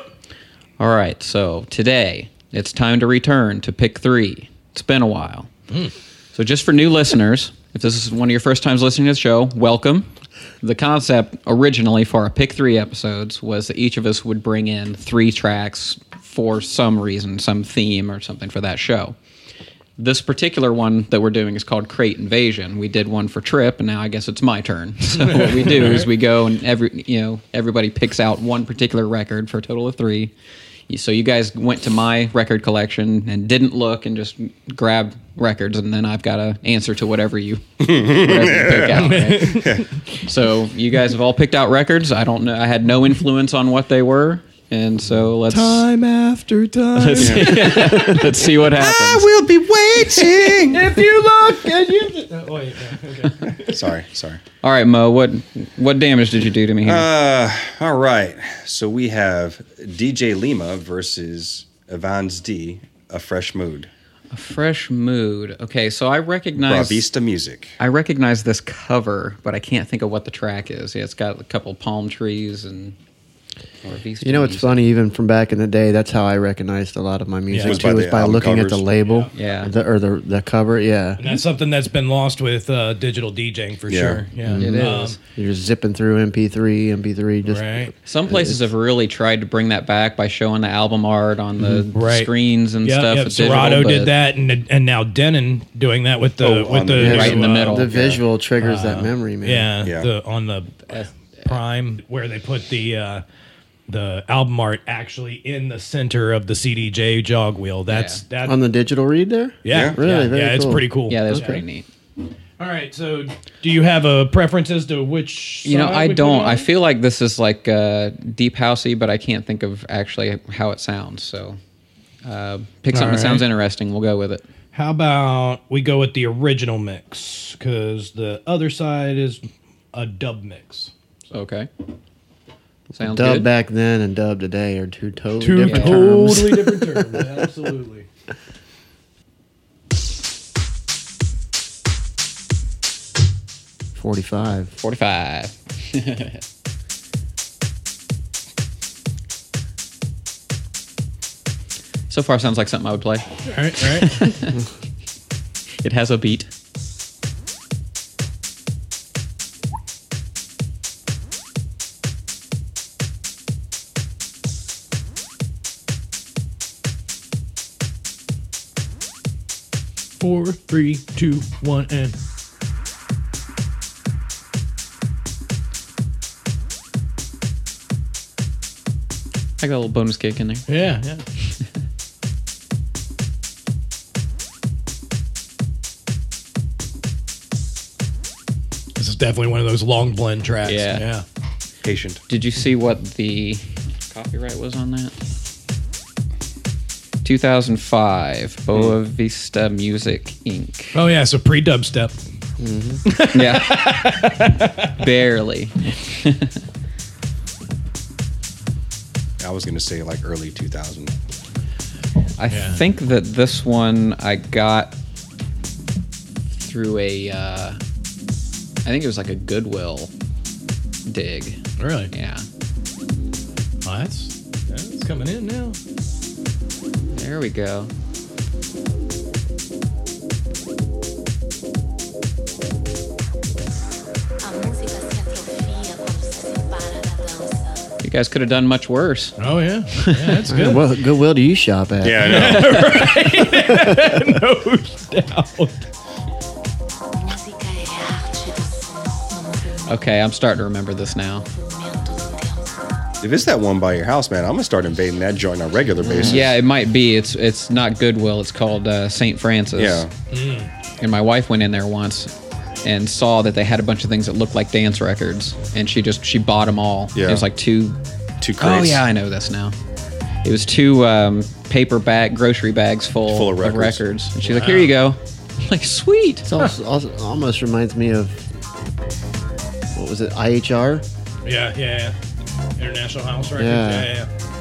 All right, so today it's time to return to pick three. It's been a while. Hmm. So, just for new listeners, if this is one of your first times listening to the show, welcome. The concept originally for our pick three episodes was that each of us would bring in three tracks for some reason, some theme or something for that show. This particular one that we're doing is called Crate Invasion. We did one for Trip, and now I guess it's my turn. So what we do is we go and every you know everybody picks out one particular record for a total of three. So you guys went to my record collection and didn't look and just grabbed records, and then I've got to answer to whatever you, whatever you pick out. right? so you guys have all picked out records. I don't know. I had no influence on what they were, and so let's Time after time. let's, see, let's see what happens. I will be waiting. if you look and you. Oh, wait, yeah, okay. sorry, sorry. All right, Mo. What what damage did you do to me? Here? Uh, all right. So we have DJ Lima versus Evanz D. A fresh mood. A fresh mood. Okay, so I recognize. Boa Vista music. I recognize this cover, but I can't think of what the track is. Yeah, it's got a couple palm trees and. Or Vista You know what's music. funny? Even from back in the day, that's how I recognized a lot of my music Was too. by Was the by album looking at the covers? label, Yeah. the, or the the cover. Yeah, And that's something that's been lost with uh, digital DJing for Yeah. sure. Yeah, It Um, is. you're just zipping through MP3, MP3. Just right. Some places have really tried to bring that back by showing the album art on the Right. screens and Yeah, stuff. yeah. with digital, Serato but- did that, and and now Denon doing that with the Oh, with on the, the- Yeah, Right in the uh, middle. The visual triggers that memory, man. Yeah, Yeah. The, on the Prime where they put the uh, the album art actually in the center of the CDJ jog wheel. That's that. On the digital read there. yeah, Yeah. Really? yeah, Very yeah, it's cool. pretty cool. Yeah, that was pretty neat. All right, so do you have a preference as to which? You know, side I we don't. it I feel like this is like uh, deep housey, but I can't think of actually how it sounds. So, uh, pick something All that sounds interesting. We'll go with it. How about we go with the original mix because the other side is a dub mix. Okay. Sounds Dub good. back then and dub today are two totally Two different terms. totally different terms. Absolutely. Forty-five. Forty-five. so far, sounds like something I would play. All right, all right. It has a beat. Four, three, two, one, and. I got a little bonus kick in there. Yeah, yeah. this is definitely one of those long blend tracks. Yeah. yeah. Patient. Did you see what the copyright was on that? 2005, Boa Vista Music Inc. Oh yeah, so pre dubstep. Yeah. Barely. I was gonna say like early 2000. I Yeah. think that this one I got through a, uh, I think it was like a Goodwill dig. Really? Yeah. Oh, that's that's coming in now. There we go. A música se atrofia quando se separa da dança. You guys could have done much worse. Oh yeah, yeah, that's good. Well, Goodwill do you shop at? Yeah, I know. no doubt. Música é a arte do som no movimento Okay, I'm starting to remember this now. Do tempo. if it's that one by your house, man, I'm gonna start invading that joint on a regular basis. Yeah, it might be. It's it's not Goodwill. It's called uh, St. Francis. Yeah. And my wife went in there once and saw that they had a bunch of things that looked like dance records, and she just she bought them all. Yeah. It was like two Two Oh crates. Oh yeah, I know this now. It was two um, paper bag grocery bags full, Full of of records. records. And she's like, "Here you go." I'm like, sweet. It's also, also almost reminds me of what was it? IHR. Yeah, yeah, yeah. International House Records. Yeah. Yeah, yeah.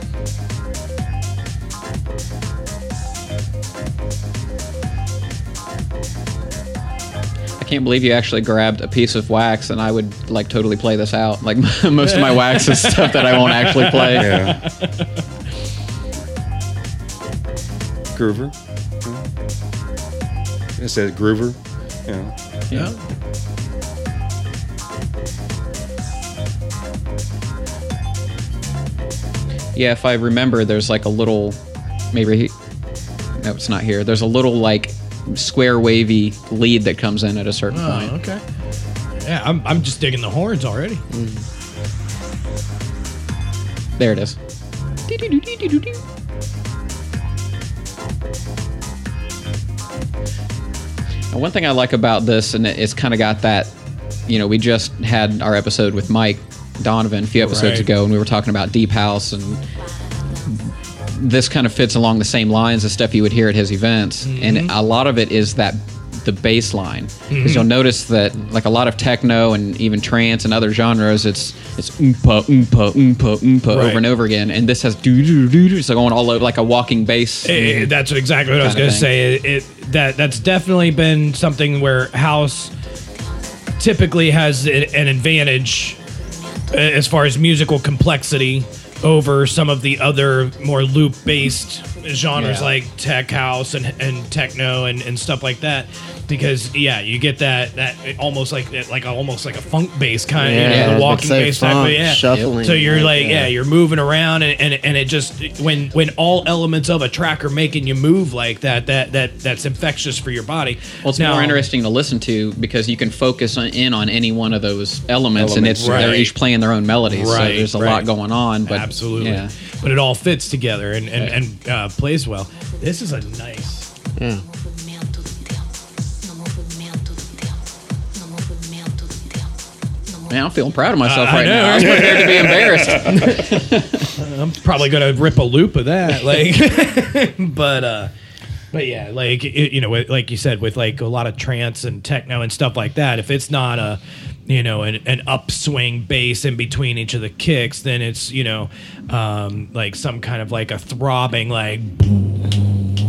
I can't believe you actually grabbed a piece of wax, and I would like totally play this out. Like most of my wax is stuff that I won't actually play. Yeah. Groover. It says Groover. Yeah. yeah. Yeah, if I remember, there's like a little, maybe, he, no, it's not here. There's a little like square wavy lead that comes in at a certain Oh, point. okay. Yeah, I'm, I'm just digging the horns already. Mm. There it is. Now, one thing I like about this, and it's kind of got that, you know, we just had our episode with Mike Donovan a few episodes Right. ago, and we were talking about Deep House, and this kind of fits along the same lines as stuff you would hear at his events, and mm-hmm. a lot of it is that the bass line because you'll mm-hmm. notice that like a lot of techno and even trance and other genres it's it's oompa oompa oompa oompa Right. over and over again. And this has doo doo doo doo it's like going all over like a walking bass Eh, eh mm-hmm. that's exactly what I was to say. It, it that that's definitely been something where house typically has an advantage Uh, as far as musical complexity over some of the other more loop based genres Yeah. like tech house and, and techno and, and stuff like that because yeah you get that that almost like like almost like a funk bass kind Yeah, of I you know, the walking to say bass type of yeah shuffling, so you're like, like yeah yeah. you're moving around and, and and it just when when all elements of a track are making you move like that that that that's infectious for your body Well, it's Now- more interesting to listen to because you can focus on, in on any one of those elements, and it's Right. they're each playing their own melodies. so Right, there's a right. lot going on. But absolutely yeah. But it all fits together and and, and uh, plays well this is a nice Yeah. movimento do tempo, no movimento do tempo, no movimento do tempo, no Man, I'm feeling proud of myself I right know, now. I was prepared to be embarrassed. I'm probably gonna rip a loop of that, like, but uh, but yeah, like it, you know, like you said, with like a lot of trance and techno and stuff like that. If it's not a you know an, an upswing bass in between each of the kicks, then it's you know um, like some kind of like a throbbing like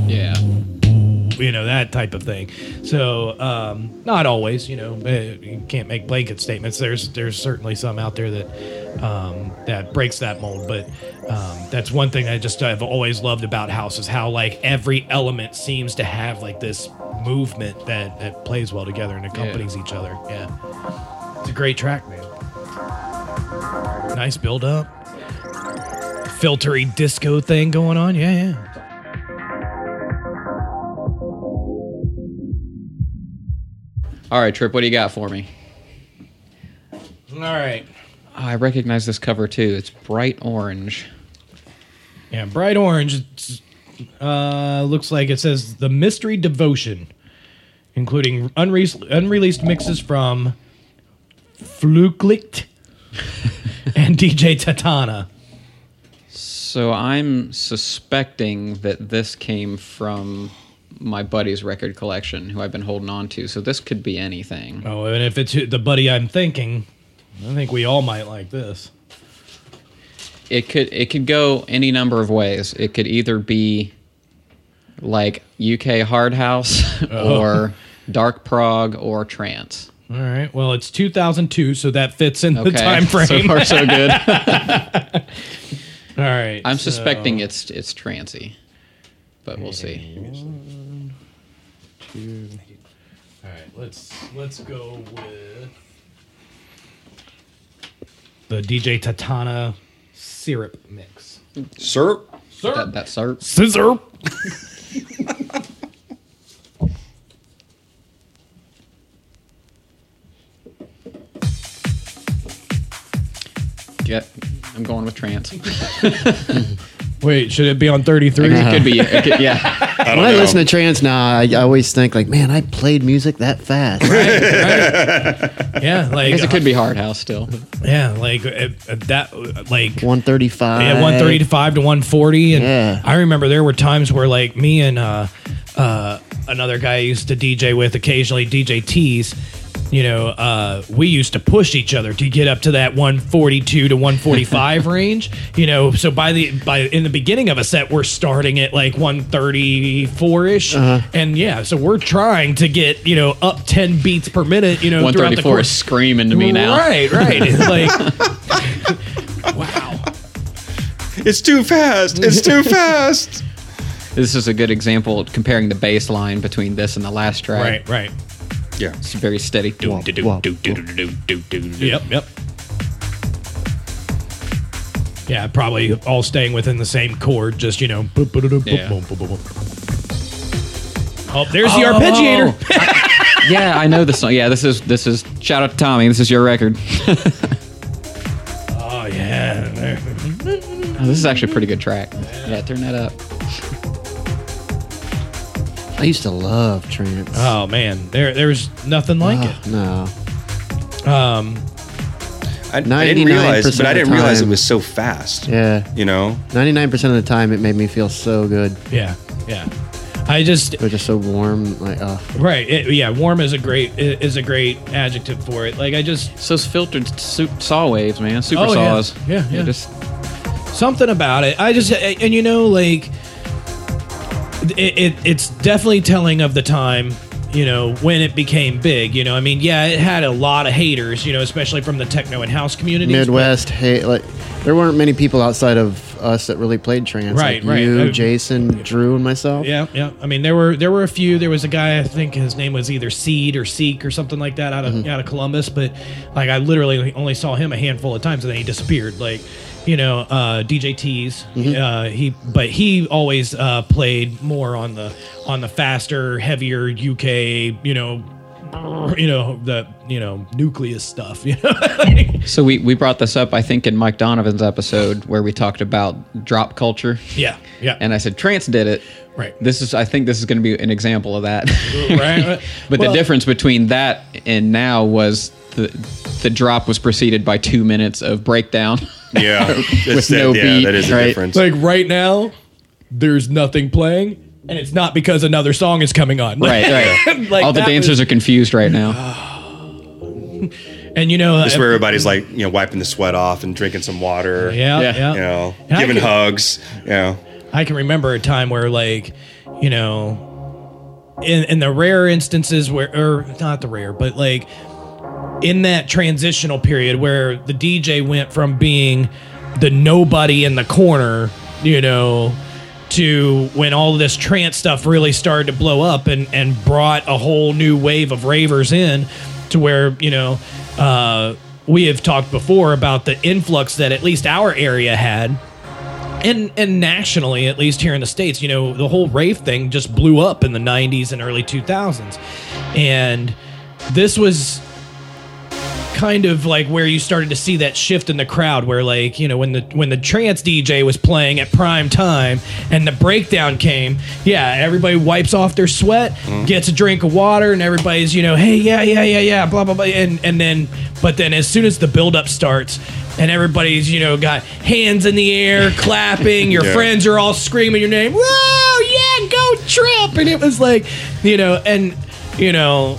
yeah. you know that type of thing. So um, not always, you know, eh, you can't make blanket statements. There's there's certainly some out there that um, that breaks that mold, but um, that's one thing I just I've always loved about house is how like every element seems to have like this movement that that plays well together and accompanies each other. Yeah, it's a great track, man. Nice build up, filtery disco thing going on. Yeah, yeah. All right, Trip. What do you got for me? All right. Oh, I recognize this cover too. It's bright orange. Yeah, bright orange. It's, uh, looks like it says the mystery devotion, including unre- unreleased mixes from Flutlicht and DJ Tatana. So I'm suspecting that this came from my buddy's record collection, who I've been holding on to. So this could be anything. Oh, and if it's the buddy I'm thinking, I think we all might like this. It could it could go any number of ways. It could either be like UK hard house oh. or dark prog or trance. All right. Well, it's 2002, so that fits in the Okay, time frame. so far so good. all right. I'm so- suspecting it's it's trancy, but we'll see. One, two. All right, let's let's go with the DJ Tatana syrup mix. Sir, That that syrup. Scissor. Get. I'm going with trance. Wait, should it be on 33? It could be. It could, yeah. I don't When I listen to trance now, I, I always think like, man, I played music that fast. Yeah, I like guess it could be hard house still. yeah, like uh, uh, that like 135. yeah, 135 to 140 and Yeah. I remember there were times where like me and uh uh another guy I used to DJ with occasionally DJ T's you know, uh, we used to push each other to get up to that 142 to 145 range. You know, so by the by in the beginning of a set, we're starting at like 134 ish, and yeah, so we're trying to get you know up 10 beats per minute. You know, throughout the 134 course. is screaming to me now. Right, right. It's like, wow. It's too fast. It's too fast. This is a good example comparing the bass line between this and the last track. Right, right. Yeah. It's very steady. Wop, wop, Yep, yep. Yeah, probably all staying within the same chord, just you know. boop, boop, boop, Yeah. boop, boop, boop, boop. Oh, there's the oh. arpeggiator. yeah, I know this song. Yeah, this is this is shout out to Tommy. This is your record. Oh yeah, Oh, this is actually a pretty good track. Yeah, turn that up. I used to love trance. Oh man, there there's nothing like it. no. Um, I, I didn't 99% realize, but I of the didn't realize it time. was so fast. Yeah. You know, 99% of the time, it made me feel so good. yeah, yeah. I just It was just so warm. Like, oh, right, it, yeah. Warm is a great is a great adjective for it. Like I just It's those filtered su- saw waves, man. Super Oh, yeah. saws. Yeah, yeah. Just something about it. I just and you know like it, it it's definitely telling of the time. You know when it became big. You know, I mean, yeah, it had a lot of haters. You know, especially from the techno and house community. Midwest, hate like, there weren't many people outside of us that really played trance. Right, like right. You, Uh, Jason, Drew, and myself. Yeah, yeah. I mean, there were there were a few. There was a guy I think his name was either Seed or Seek or something like that out of out of Columbus. But like, I literally only saw him a handful of times, and then he disappeared. Like, you know, uh, DJ T's. Uh, he, but he always uh, played more on the on the faster, heavier UK. You know. You know the you know Nukleuz stuff. You know, so we we brought this up, I think, in Mike Donovan's episode where we talked about drop culture, yeah, yeah. and I said trance did it. Right. This is, I think, this is going to be an example of that. right. But Well- the difference between that and now was the the drop was preceded by two minutes of breakdown. yeah, That's With that- no yeah, beat, that is a right? difference. like right now there's nothing playing and it's not because another song is coming on right, right. Like, All the dancers was- are confused right now. and you know That's uh, where everybody's like, you know, wiping the sweat off and drinking some water. yeah, Yeah. yeah You know, And giving can- hugs. You know, i can remember a time where like you know in, in the rare instances where or not the rare but like in that transitional period where the dj went from being the nobody in the corner you know to when all this trance stuff really started to blow up and and brought a whole new wave of ravers in to where you know uh, we have talked before about the influx that at least our area had. And and nationally at least here in the states you know the whole rave thing just blew up in the 90s and early 2000s and this was kind of like where you started to see that shift in the crowd where like you know when the when the trance DJ was playing at prime time and the breakdown came yeah everybody wipes off their sweat mm-hmm. gets a drink of water and everybody's you know hey yeah yeah yeah yeah blah blah blah and and then but then as soon as the build up starts and everybody's you know got hands in the air clapping your Yeah. friends are all screaming your name whoa yeah go trip and it was like you know and you know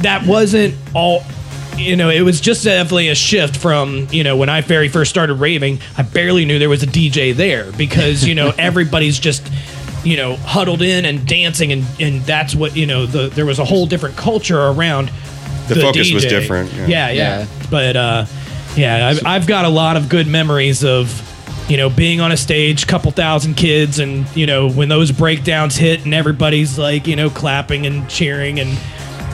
that wasn't all you know it was just definitely a shift from you know when i very first started raving i barely knew there was a dj there because you know everybody's just you know huddled in and dancing and and that's what you know the there was a whole different culture around The focus was different, yeah. Yeah. yeah Yeah. but uh yeah I've, I've got a lot of good memories of you know being on a stage couple thousand kids and you know when those breakdowns hit and everybody's like you know clapping and cheering and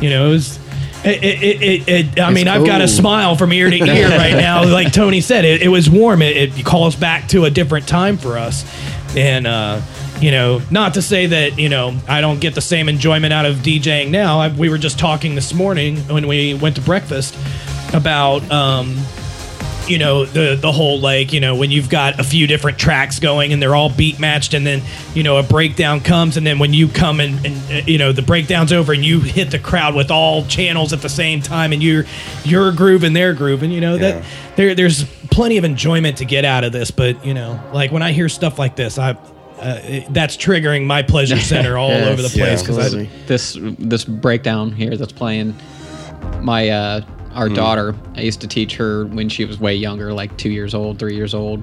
you know it was it, it, it, it, I mean, I've got a smile from ear to ear right now. Like Tony said, it, it was warm. It, it calls back to a different time for us. And, uh, you know, not to say that, you know, I don't get the same enjoyment out of DJing now. I, we were just talking this morning when we went to breakfast about, um, you know the the whole like you know when you've got a few different tracks going and they're all beat matched and then you know a breakdown comes and then when you come and, and uh, you know the breakdown's over and you hit the crowd with all channels at the same time and you're you're grooving their groove and you know Yeah. that there there's plenty of enjoyment to get out of this but you know like when I hear stuff like this I uh, it, that's triggering my pleasure center all Yes, over the place because I absolutely. this this breakdown here that's playing my uh our hmm. daughter i used to teach her when she was way younger like two years old three years old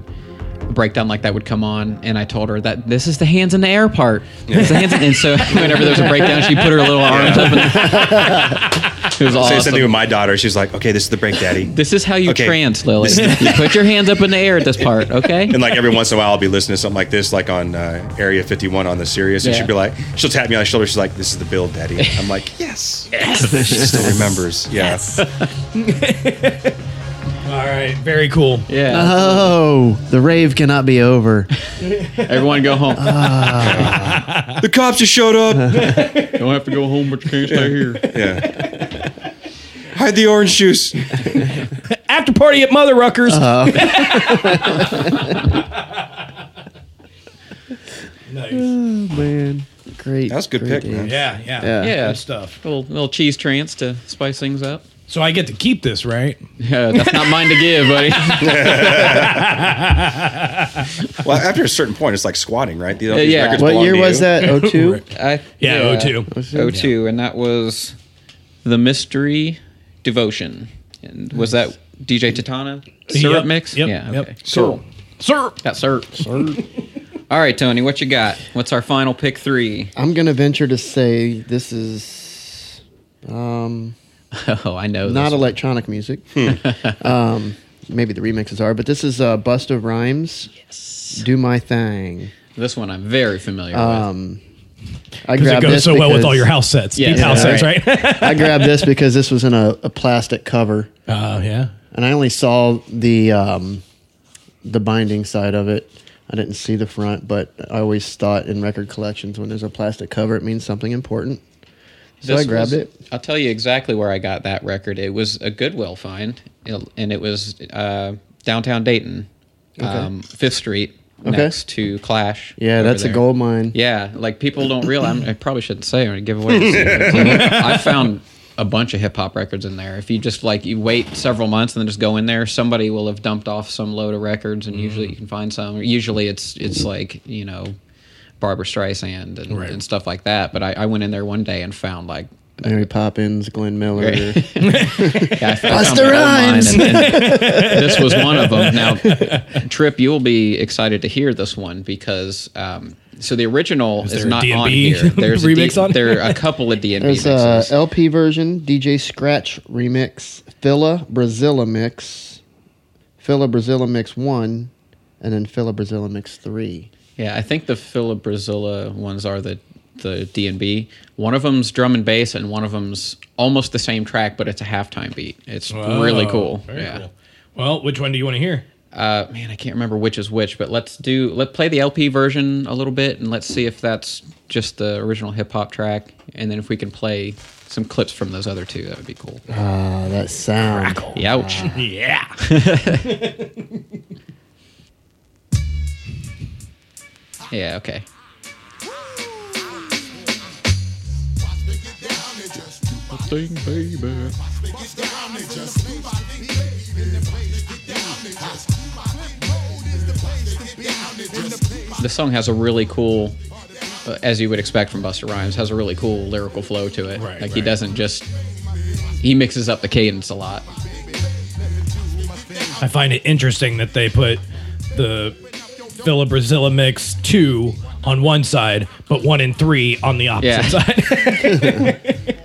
breakdown like that would come on and i told her that this is the hands in the air part It's the hands in, and so whenever there's a breakdown she put her little arms up and it was Say awesome something with my daughter. She's like, okay, this is the break, daddy. this is how you Okay. trance lily you put your hands up in the air at this part okay And like every once in a while, I'll be listening to something like this, like on uh, Area 51 on the Sirius, and Yeah. she'll be like, she'll tap me on the shoulder. She's like, "This is the build, Daddy." I'm like, "Yes, yes." she still remembers. Yeah, all right very cool yeah Oh, the rave cannot be over. everyone go home ah. the cops just showed up. don't have to go home but you can't stay here Yeah, hide the orange juice. after party at Mother Ruckers. Uh-huh. nice. Oh, man, great. That was a good great pick, man. Yeah, yeah, Yeah. Yeah. Good stuff. Little little cheese trance to spice things up. So I get to keep this, right? Yeah, that's not mine to give, buddy. Well, after a certain point, it's like squatting, right? These, these yeah. What year was you. that? 02? I, Yeah, 02. 02, and that was the mystery devotion. And was that DJ Tatana syrup Yep, mix? yep, yeah. yep. Okay. Syrup. Cool. Sir. Got syrup. Sir. All right, Tony, what you got? What's our final pick three? I'm going to venture to say this is um, Oh, I know. not this. electronic music. um, maybe the remixes are, but this is uh, of Rhymes. Yes. Do My Thing. This one I'm very familiar with. Um, I Because it goes this so well with all your house sets. Yeah, Deep house yeah, sets, right? I grabbed this because this was in a, a plastic cover, Oh, yeah. and I only saw the um, the binding side of it. I didn't see the front, but I always thought in record collections when there's a plastic cover, it means something important. So I grabbed was, it. I'll tell you exactly where I got that record. It was a Goodwill find, and it was uh, downtown Dayton, um, Fifth Street, Okay. next to Clash. Yeah, that's a there. gold mine. Yeah, like people don't realize. I probably shouldn't say or give away. I found a bunch of hip hop records in there. If you just like you wait several months and then just go in there, somebody will have dumped off some load of records, and usually you can find some. Usually it's it's like you know. Barbra Streisand and, Right. and stuff like that. But I, I went in there one day and found like Mary Poppins, Glenn Miller. yeah, I, I found Busta a gold mine, Rhymes. and- and this was one of them. Now, Trip, you'll be excited to hear this one because um, so the original is, there a not on here. There's a remix D- on? There are a couple of D and B There's a mixes. LP version, DJ Scratch remix, Phila Brazilla mix, Phila Brazilla mix one, and then Phila Brazilla mix three. Yeah, I think the Phila Brazilla ones are the the D and B. One of them's drum and bass, and one of them's almost the same track, but it's a halftime beat. It's really Oh, cool. very yeah. cool. Well, which one do you want to hear? Uh, man, I can't remember which is which, but let's do let play the LP version a little bit, and let's see if that's just the original hip hop track, and then if we can play some clips from those other two, that would be cool. Ah, that sound. Ouch. Yeah. Yeah. Okay. The song has a really cool, uh, as you would expect from Busta Rhymes, has a really cool lyrical flow to it. Right, like he right. doesn't just he mixes up the cadence a lot. I find it interesting that they put the Phila Brazilla mix two on one side, but one and three on the opposite Yeah. side.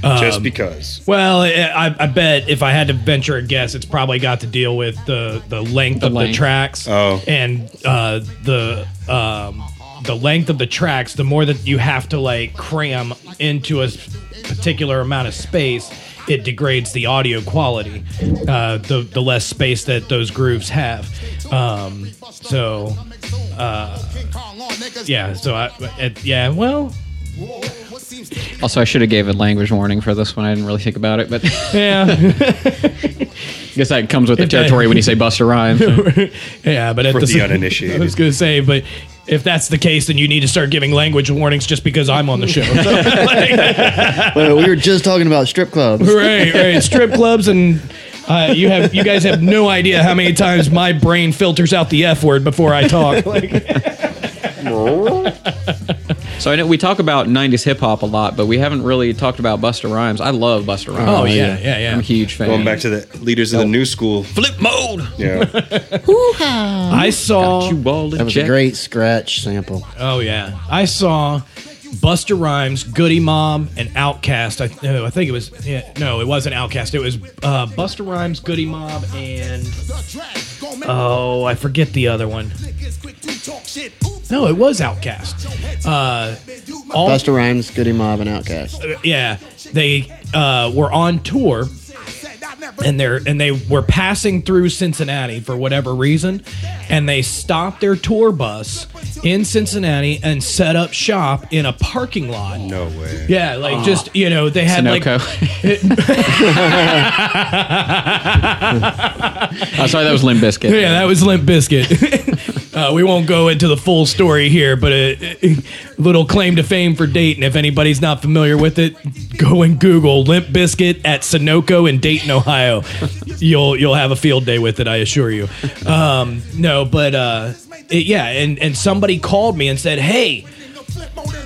Um, Just because. well, I, I bet if I had to venture a guess, it's probably got to deal with the the length of the tracks Oh. and uh, the um, the length of the tracks. The more that you have to like cram into a s- particular amount of space, it degrades the audio quality. Uh, the the less space that those grooves have. Um, so, uh, yeah. So I, yeah. Well, Also, I should have gave a language warning for this one. I didn't really think about it, but yeah, I guess that comes with the territory when you say Busta Rhymes. Yeah, but at For the, the uninitiated. I was going to say, but if that's the case, then you need to start giving language warnings just because I'm on the show. Well, we were just talking about strip clubs. right, right. Strip clubs and. Uh, you have you guys have no idea how many times my brain filters out the f word before I talk. Like, So I know we talk about '90s hip hop a lot, but we haven't really talked about Busta Rhymes. I love Busta Rhymes. oh yeah, yeah, yeah. I'm a huge fan. Going back to the leaders of the new school. flip mode. Yeah. I saw. You That was a great scratch sample. Oh yeah, I saw Busta Rhymes, Goodie Mob, and Outkast. I, no, I think it was yeah, no, it wasn't Outkast. It was uh, Busta Rhymes, Goodie Mob, and oh, I forget the other one. No, it was Outkast. Uh, all Busta Rhymes, Goodie Mob, and Outkast. yeah, they uh, were on tour and they're and they were passing through Cincinnati for whatever reason, and they stopped their tour bus in Cincinnati and set up shop in a parking lot. No way. Yeah, like just you know they had Sunoco. oh, sorry, that was Limp Bizkit. like yeah that was Limp Bizkit. uh, we won't go into the full story here, but a, a little claim to fame for Dayton. If anybody's not familiar with it, go and Google Limp Bizkit at Sunoco in Dayton, Ohio. You'll you'll have a field day with it, I assure you. Um, no, but uh, it- yeah, and and somebody called me and said, hey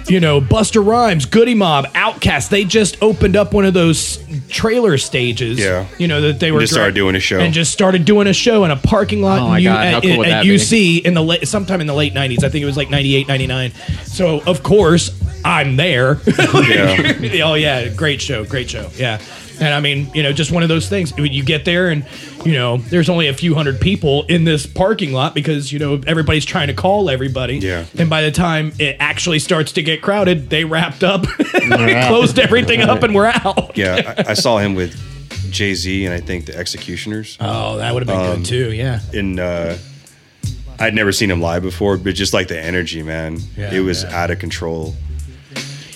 you know, Busta Rhymes, Goodie Mob, Outkast, they just opened up one of those trailer stages. Yeah. You know, that they were just started doing a show. And just started doing a show in a parking lot Oh my in U- God, at, cool would at that be? UC in the late, sometime in the late 90s. I think it was like 98, 99. So, of course, I'm there. Yeah. oh, yeah. Great show. Great show. Yeah. And I mean, you know, just one of those things. You get there and, you know, there's only a few hundred people in this parking lot because, you know, everybody's trying to call everybody. Yeah. And by the time it actually starts to get crowded, they wrapped up, closed everything up, and we're out. Yeah, I, I saw him with Jay Z and I think the Executioners. Oh, that would have been Um, good too. Yeah. in uh I'd never seen him live before, but just like the energy, man, Yeah, it was yeah. out of control.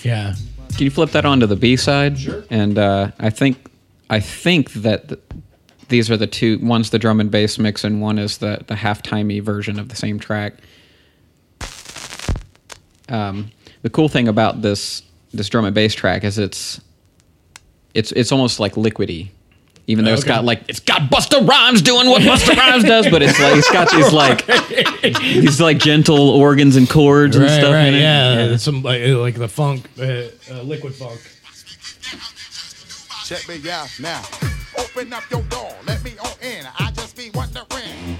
Yeah. Can you flip that onto the B side? Sure. And uh, I think I think that th- these are the two. One's the drum and bass mix, and one is the the halftimey version of the same track. Um, the cool thing about this this drum and bass track is it's it's it's almost like liquidy. Even though it's Okay. got like it's got Busta Rhymes doing what Busta Rhymes does, but it's like it's got these like these like gentle organs and chords and stuff. right, in it. yeah. Some like, like the funk, uh, uh, liquid funk. Check me out now. Open up your door,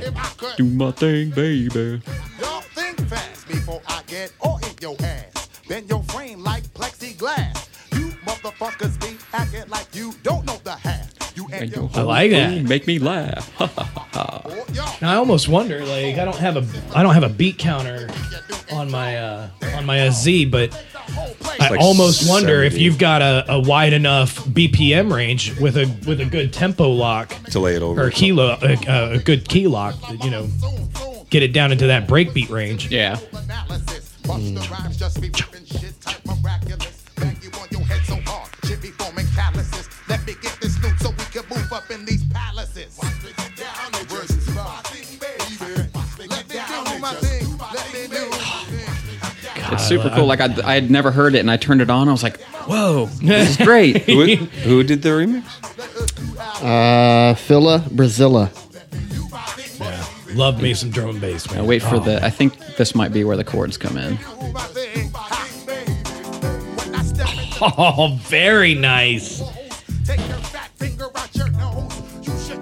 if I could. Do my thing, baby. Y'all think fast before I get all in your ass. Bend your frame like plexiglass. You motherfuckers be acting like you don't know the half. You and your I like that. Make me laugh. Now, I almost wonder, like, I don't have a, I don't have a beat counter on my, uh, on my SZ, but I like almost wonder if you've got a, a wide enough BPM range with a with a good tempo lock To lay it over. or key lo- uh, uh, a good key lock, you know, get it down into that breakbeat range. Yeah. analysis. Up in these palaces. Down the verses, baby. Let me do my thing. Let me do my thing. It's super cool. Like I, I had never heard it, and I turned it on. I was like, "Whoa, this is great!" who, who did the remix? Uh, Phila Brazilla. Love me some drum and bass, man. I wait for the. I think this might be where the chords come in. Do my thing. Ha, baby. When I step in, Oh, very nice.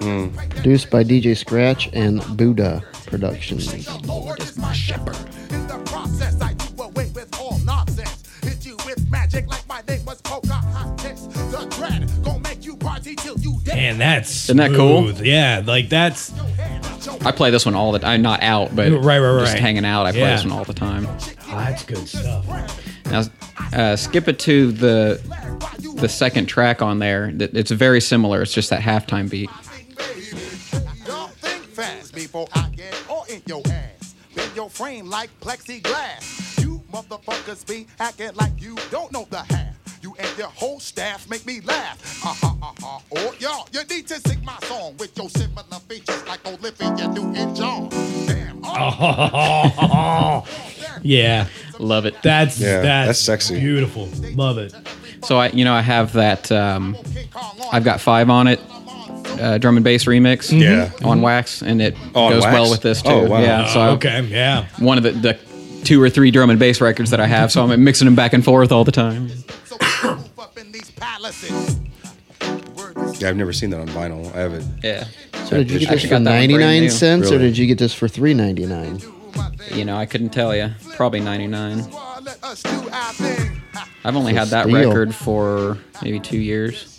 You should break that Produced by DJ Scratch and Buddha Productions. The Lord is my shepherd. In the process, I do away with all nonsense. Hit you with magic like my name was Pocahontas. The dread gon' make you party till you dead. Man, that's Isn't that cool? Yeah, like that's I play this one all the. I'm not out, but Right, right, just right. hanging out. I play Yeah. this one all the time. oh, that's good stuff. Now, uh, skip it to the the second track on there. That It's very similar. It's just that halftime beat. Y'all think fast before I get all in your ass. Bend your frame like plexiglass. You motherfuckers be acting like you don't know the half. You and your whole staff make me laugh. Ha ha ha ha. Oh, y'all, you need to sing my song with your similar features like Olivia Newton-John. Damn. Oh, Yeah, Love it. that's Yeah, that's, that's sexy. beautiful. Love it. So I, you know, I have that. Um, King Kong on I've got five on it. Uh, drum and bass remix. Yeah. On wax, and it Oh, on goes wax? well with this too. Oh, wow. Yeah. So I- okay, yeah. one of the, the two or three drum and bass records that I have, so I'm mixing them back and forth all the time. So we move up in these palaces. Word is Yeah, I've never seen that on vinyl. I haven't. Yeah. So did you get this actually for got that one brand 99 new. cents or Really? did you get this for 3.99? You know, I couldn't tell you. Probably 99. why let us do our thing. Ha. I've only had that Steal. record for maybe two years.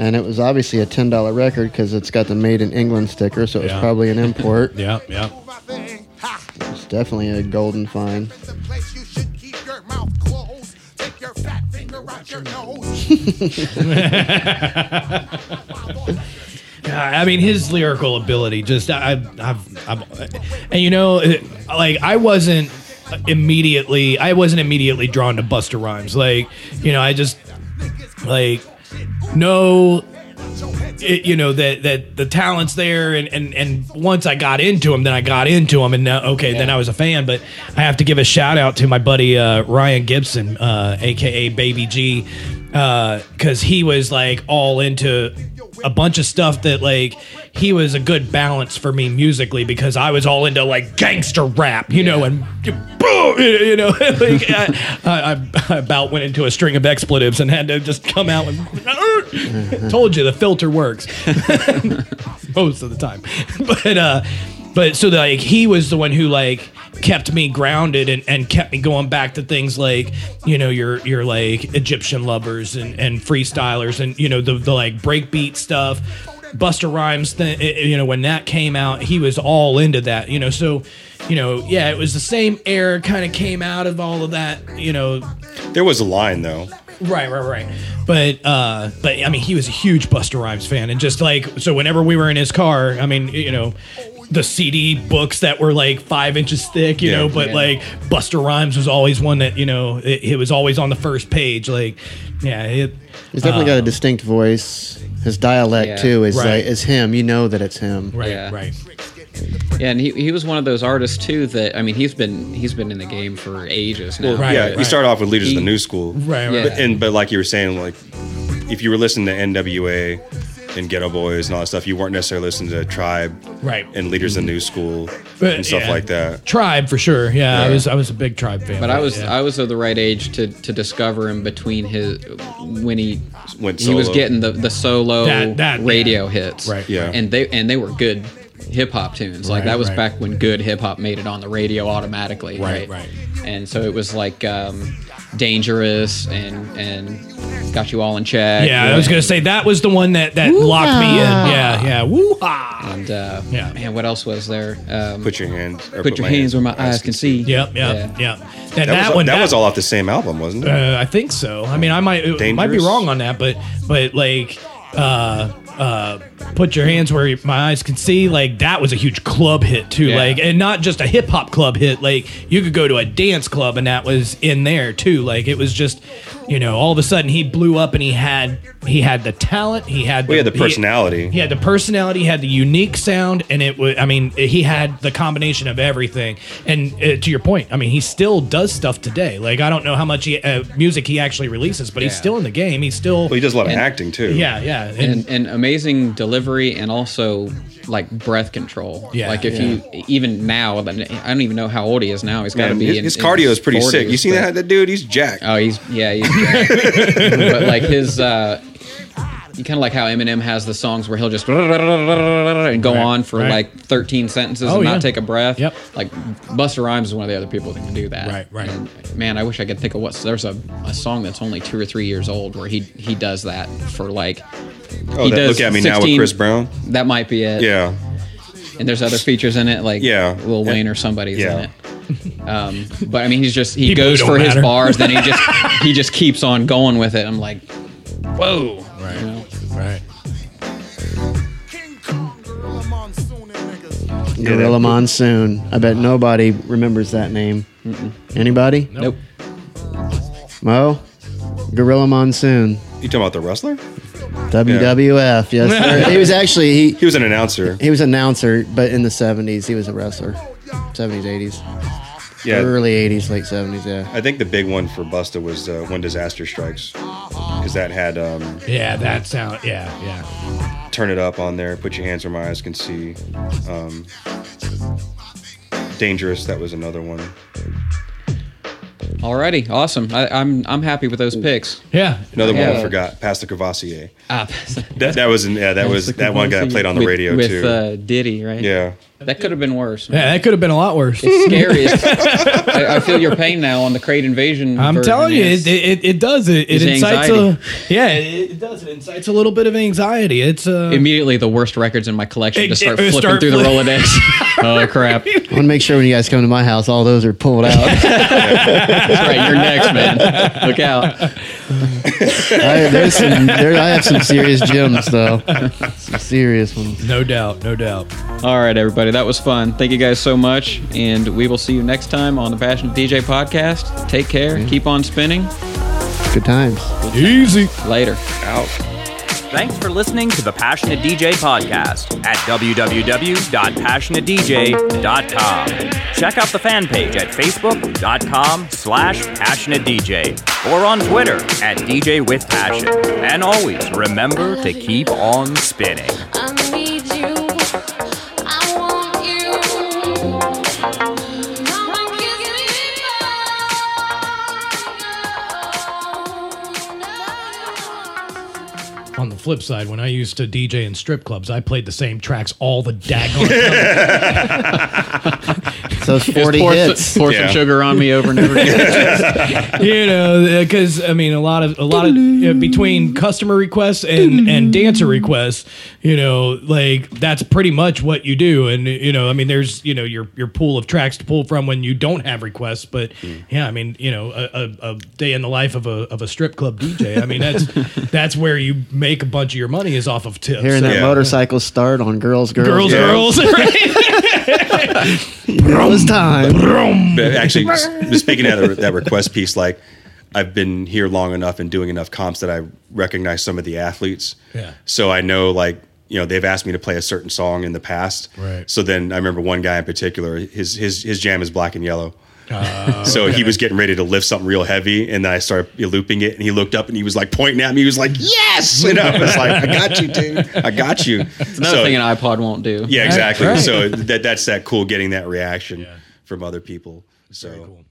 And it was obviously a $10 record because it's got the made in England sticker, so it was Yeah. probably an import. Yeah, yeah. Do my thing. Ha. It's definitely a golden find. The place you should keep your mouth closed. Take your fat finger out your nose. I mean, his lyrical ability just I, I've, I've, and you know, it- like I wasn't immediately, I wasn't immediately drawn to Busta Rhymes. Like, you know, I just like know, it, you know that that the talent's there, and and and once I got into him, then I got into him, and now okay, then I was a fan. But I have to give a shout out to my buddy uh, Ryan Gibson, uh, aka Baby G, because he was like all into a bunch of stuff that like he was a good balance for me musically because I was all into like gangster rap, you know, and boom, you know, like I, I, I about went into a string of expletives and had to just come out and told you the filter works most of the time, but uh, but so like he was the one who like kept me grounded and, and kept me going back to things like you know your your like Egyptian lovers and and freestylers and you know the the like breakbeat stuff. Busta Rhymes, th- you know, when that came out, he was all into that, you know. So, you know, yeah, it was the same era, kind of came out of all of that, you know, There was a line though. Right, right, right. But uh but I mean he was a huge Busta Rhymes fan and just like so whenever we were in his car, I mean, you know, the CD books that were like five inches thick, you Yeah. know, but Yeah. like Busta Rhymes was always one that, you know, it, it was always on the first page. Like, yeah, it He's definitely got a distinct voice. His dialect Yeah. too is Right. like is him. You know that it's him. right, Yeah. right. Yeah, and he, he was one of those artists too that I mean he's been he's been in the game for ages now. Right, yeah, right. you start off with leaders of the new school. Right, right. But, and but like you were saying, like if you were listening to NWA and Geto Boys and all that stuff, you weren't necessarily listening to Tribe Right. and leaders of new school But, and stuff yeah. like that. Tribe for sure. Yeah, I was I was a big Tribe fan. But I was yeah. I was of the right age to to discover him between his when he Went he was getting the the solo That- that- radio yeah. hits. Right. Yeah. And they and they were good hip hop tunes. Like Right, that was right. back when good hip hop made it on the radio automatically. Right, Right. right. And so it was like um, dangerous and and got you all in check. yeah, I was gonna say that was the one that that locked me in. Yeah, yeah. Woo ha. And uh, Yeah. man, what else was there? Um, Put your hands. Or put your my hands where my eyes can see. Yep, yep, Yeah. yep. And That, that, was, one, that, was all off the same album, wasn't it? Uh, I think so. I mean, I might it might be wrong on that, but but like uh uh put your hands where my eyes can see like that was a huge club hit too Yeah. like and not just a hip hop club hit like you could go to a dance club and that was in there too like it was just you know all of a sudden he blew up and he had he had the talent he had We had the personality. he had the personality, he had the unique sound, and it was. I mean, he had the combination of everything. And uh, to your point, I mean, he still does stuff today. Like I don't know how much he, uh, music he actually releases, but he's still in the game. He's still. Well, he does a lot of acting too. yeah, yeah, and, and, and amazing delivery and also like breath control. Yeah. Like if you even now, I don't even know how old he is now. He's got to be his, in, his in cardio is pretty sick. You seen that, that dude? He's jacked. Oh, he's yeah, he's but like his. uh you kind of like how Eminem has the songs where he'll just and go Right, on for right. like 13 sentences Oh, and yeah. not take a breath. Yep. Like Busta Rhymes is one of the other people that can do that. Right, right. And, man, I wish I could think of what there's a, a song that's only two or three years old where he he does that for like Oh, he that, does look at me now with Chris Brown. that might be it. Yeah. And there's other features in it, like Yeah. Lil Wayne Yeah. or somebody's Yeah. in it. Um, but I mean, he's just he People goes don't for his bars, then he just he just keeps on going with it. I'm like, whoa, right, you know? right. King Gorilla Monsoon and niggas. Gorilla Monsoon. I bet nobody remembers that name. Anybody? Nope. Mo? Gorilla Monsoon. You talking about the wrestler? WWF. Yes, sir. he was actually he He was an announcer. he was an announcer, but in the '70s he was a wrestler. '70s, '80s, Yeah. early '80s, late '70s. Yeah. I think the big one for Busta was uh, When Disaster Strikes. Because that had um, Yeah, that sound. Yeah, yeah. Turn It Up on there, Put Your Hands Where My Eyes Can See. Um, Dangerous, that was another one. Alrighty, awesome. I, I'm I'm happy with those picks. Yeah. Another one Yeah. I forgot, Pass the Courvoisier. Ah, That, that was, yeah, that was, that one guy played on the with, radio with too. uh, Diddy, right? yeah. That could have been worse. Yeah, that could have been a lot worse. It's scary. I, I feel your pain now on the Crate Invasion. I'm telling you, it, it, it does. It, it incites a yeah, it, it does. It incites a little bit of anxiety. It's uh, immediately the worst records in my collection to start flipping start through the Rolodex. oh crap! I want to make sure when you guys come to my house, all those are pulled out. That's right. You're next, man. Look out. I, there's some, there, I have some serious gems though, some serious ones. no doubt, no doubt. All right, everybody. That was fun. Thank you guys so much, and we will see you next time on the Passionate DJ podcast. Take care. Keep on spinning. Good times. Easy. Later. Out. Thanks for listening to the Passionate DJ podcast at www.passionatedj.com. Check out the fan page at facebook.com slash passionatedj or on Twitter at DJ with Passion. And always remember to keep on spinning. Flip side, when I used to DJ in strip clubs, I played the same tracks all the daggone time. So it's Just 40 pour, hits. Some, pour Yeah. some sugar on me over and over again. you know, uh, because I mean, a lot of a lot of you know, between customer requests and and dancer requests, you know, like that's pretty much what you do. And you know, I mean, there's you know your your pool of tracks to pull from when you don't have requests. But hmm. yeah, I mean, you know, a, a, a day in the life of a of a strip club DJ. I mean, that's that's where you make a bunch of your money is off of tips. Hearing So- that Yeah. motorcycle start on Girls, Girls, girls, Yeah. girls, right? Girls time. But actually, s- speaking of that, that request piece, like I've been here long enough and doing enough comps that I recognize some of the athletes. Yeah. So I know, like, you know, they've asked me to play a certain song in the past. Right. So then I remember one guy in particular, his his his jam is black and yellow. Ah, so he was getting ready to lift something real heavy, and then I started looping it, and he looked up and he was like pointing at me. He was like, "Yes!" And I was like, "I got you, dude. I got you." Another so, thing an iPod won't do. yeah, exactly. Right. So that that's that cool getting that reaction from other people. So cool.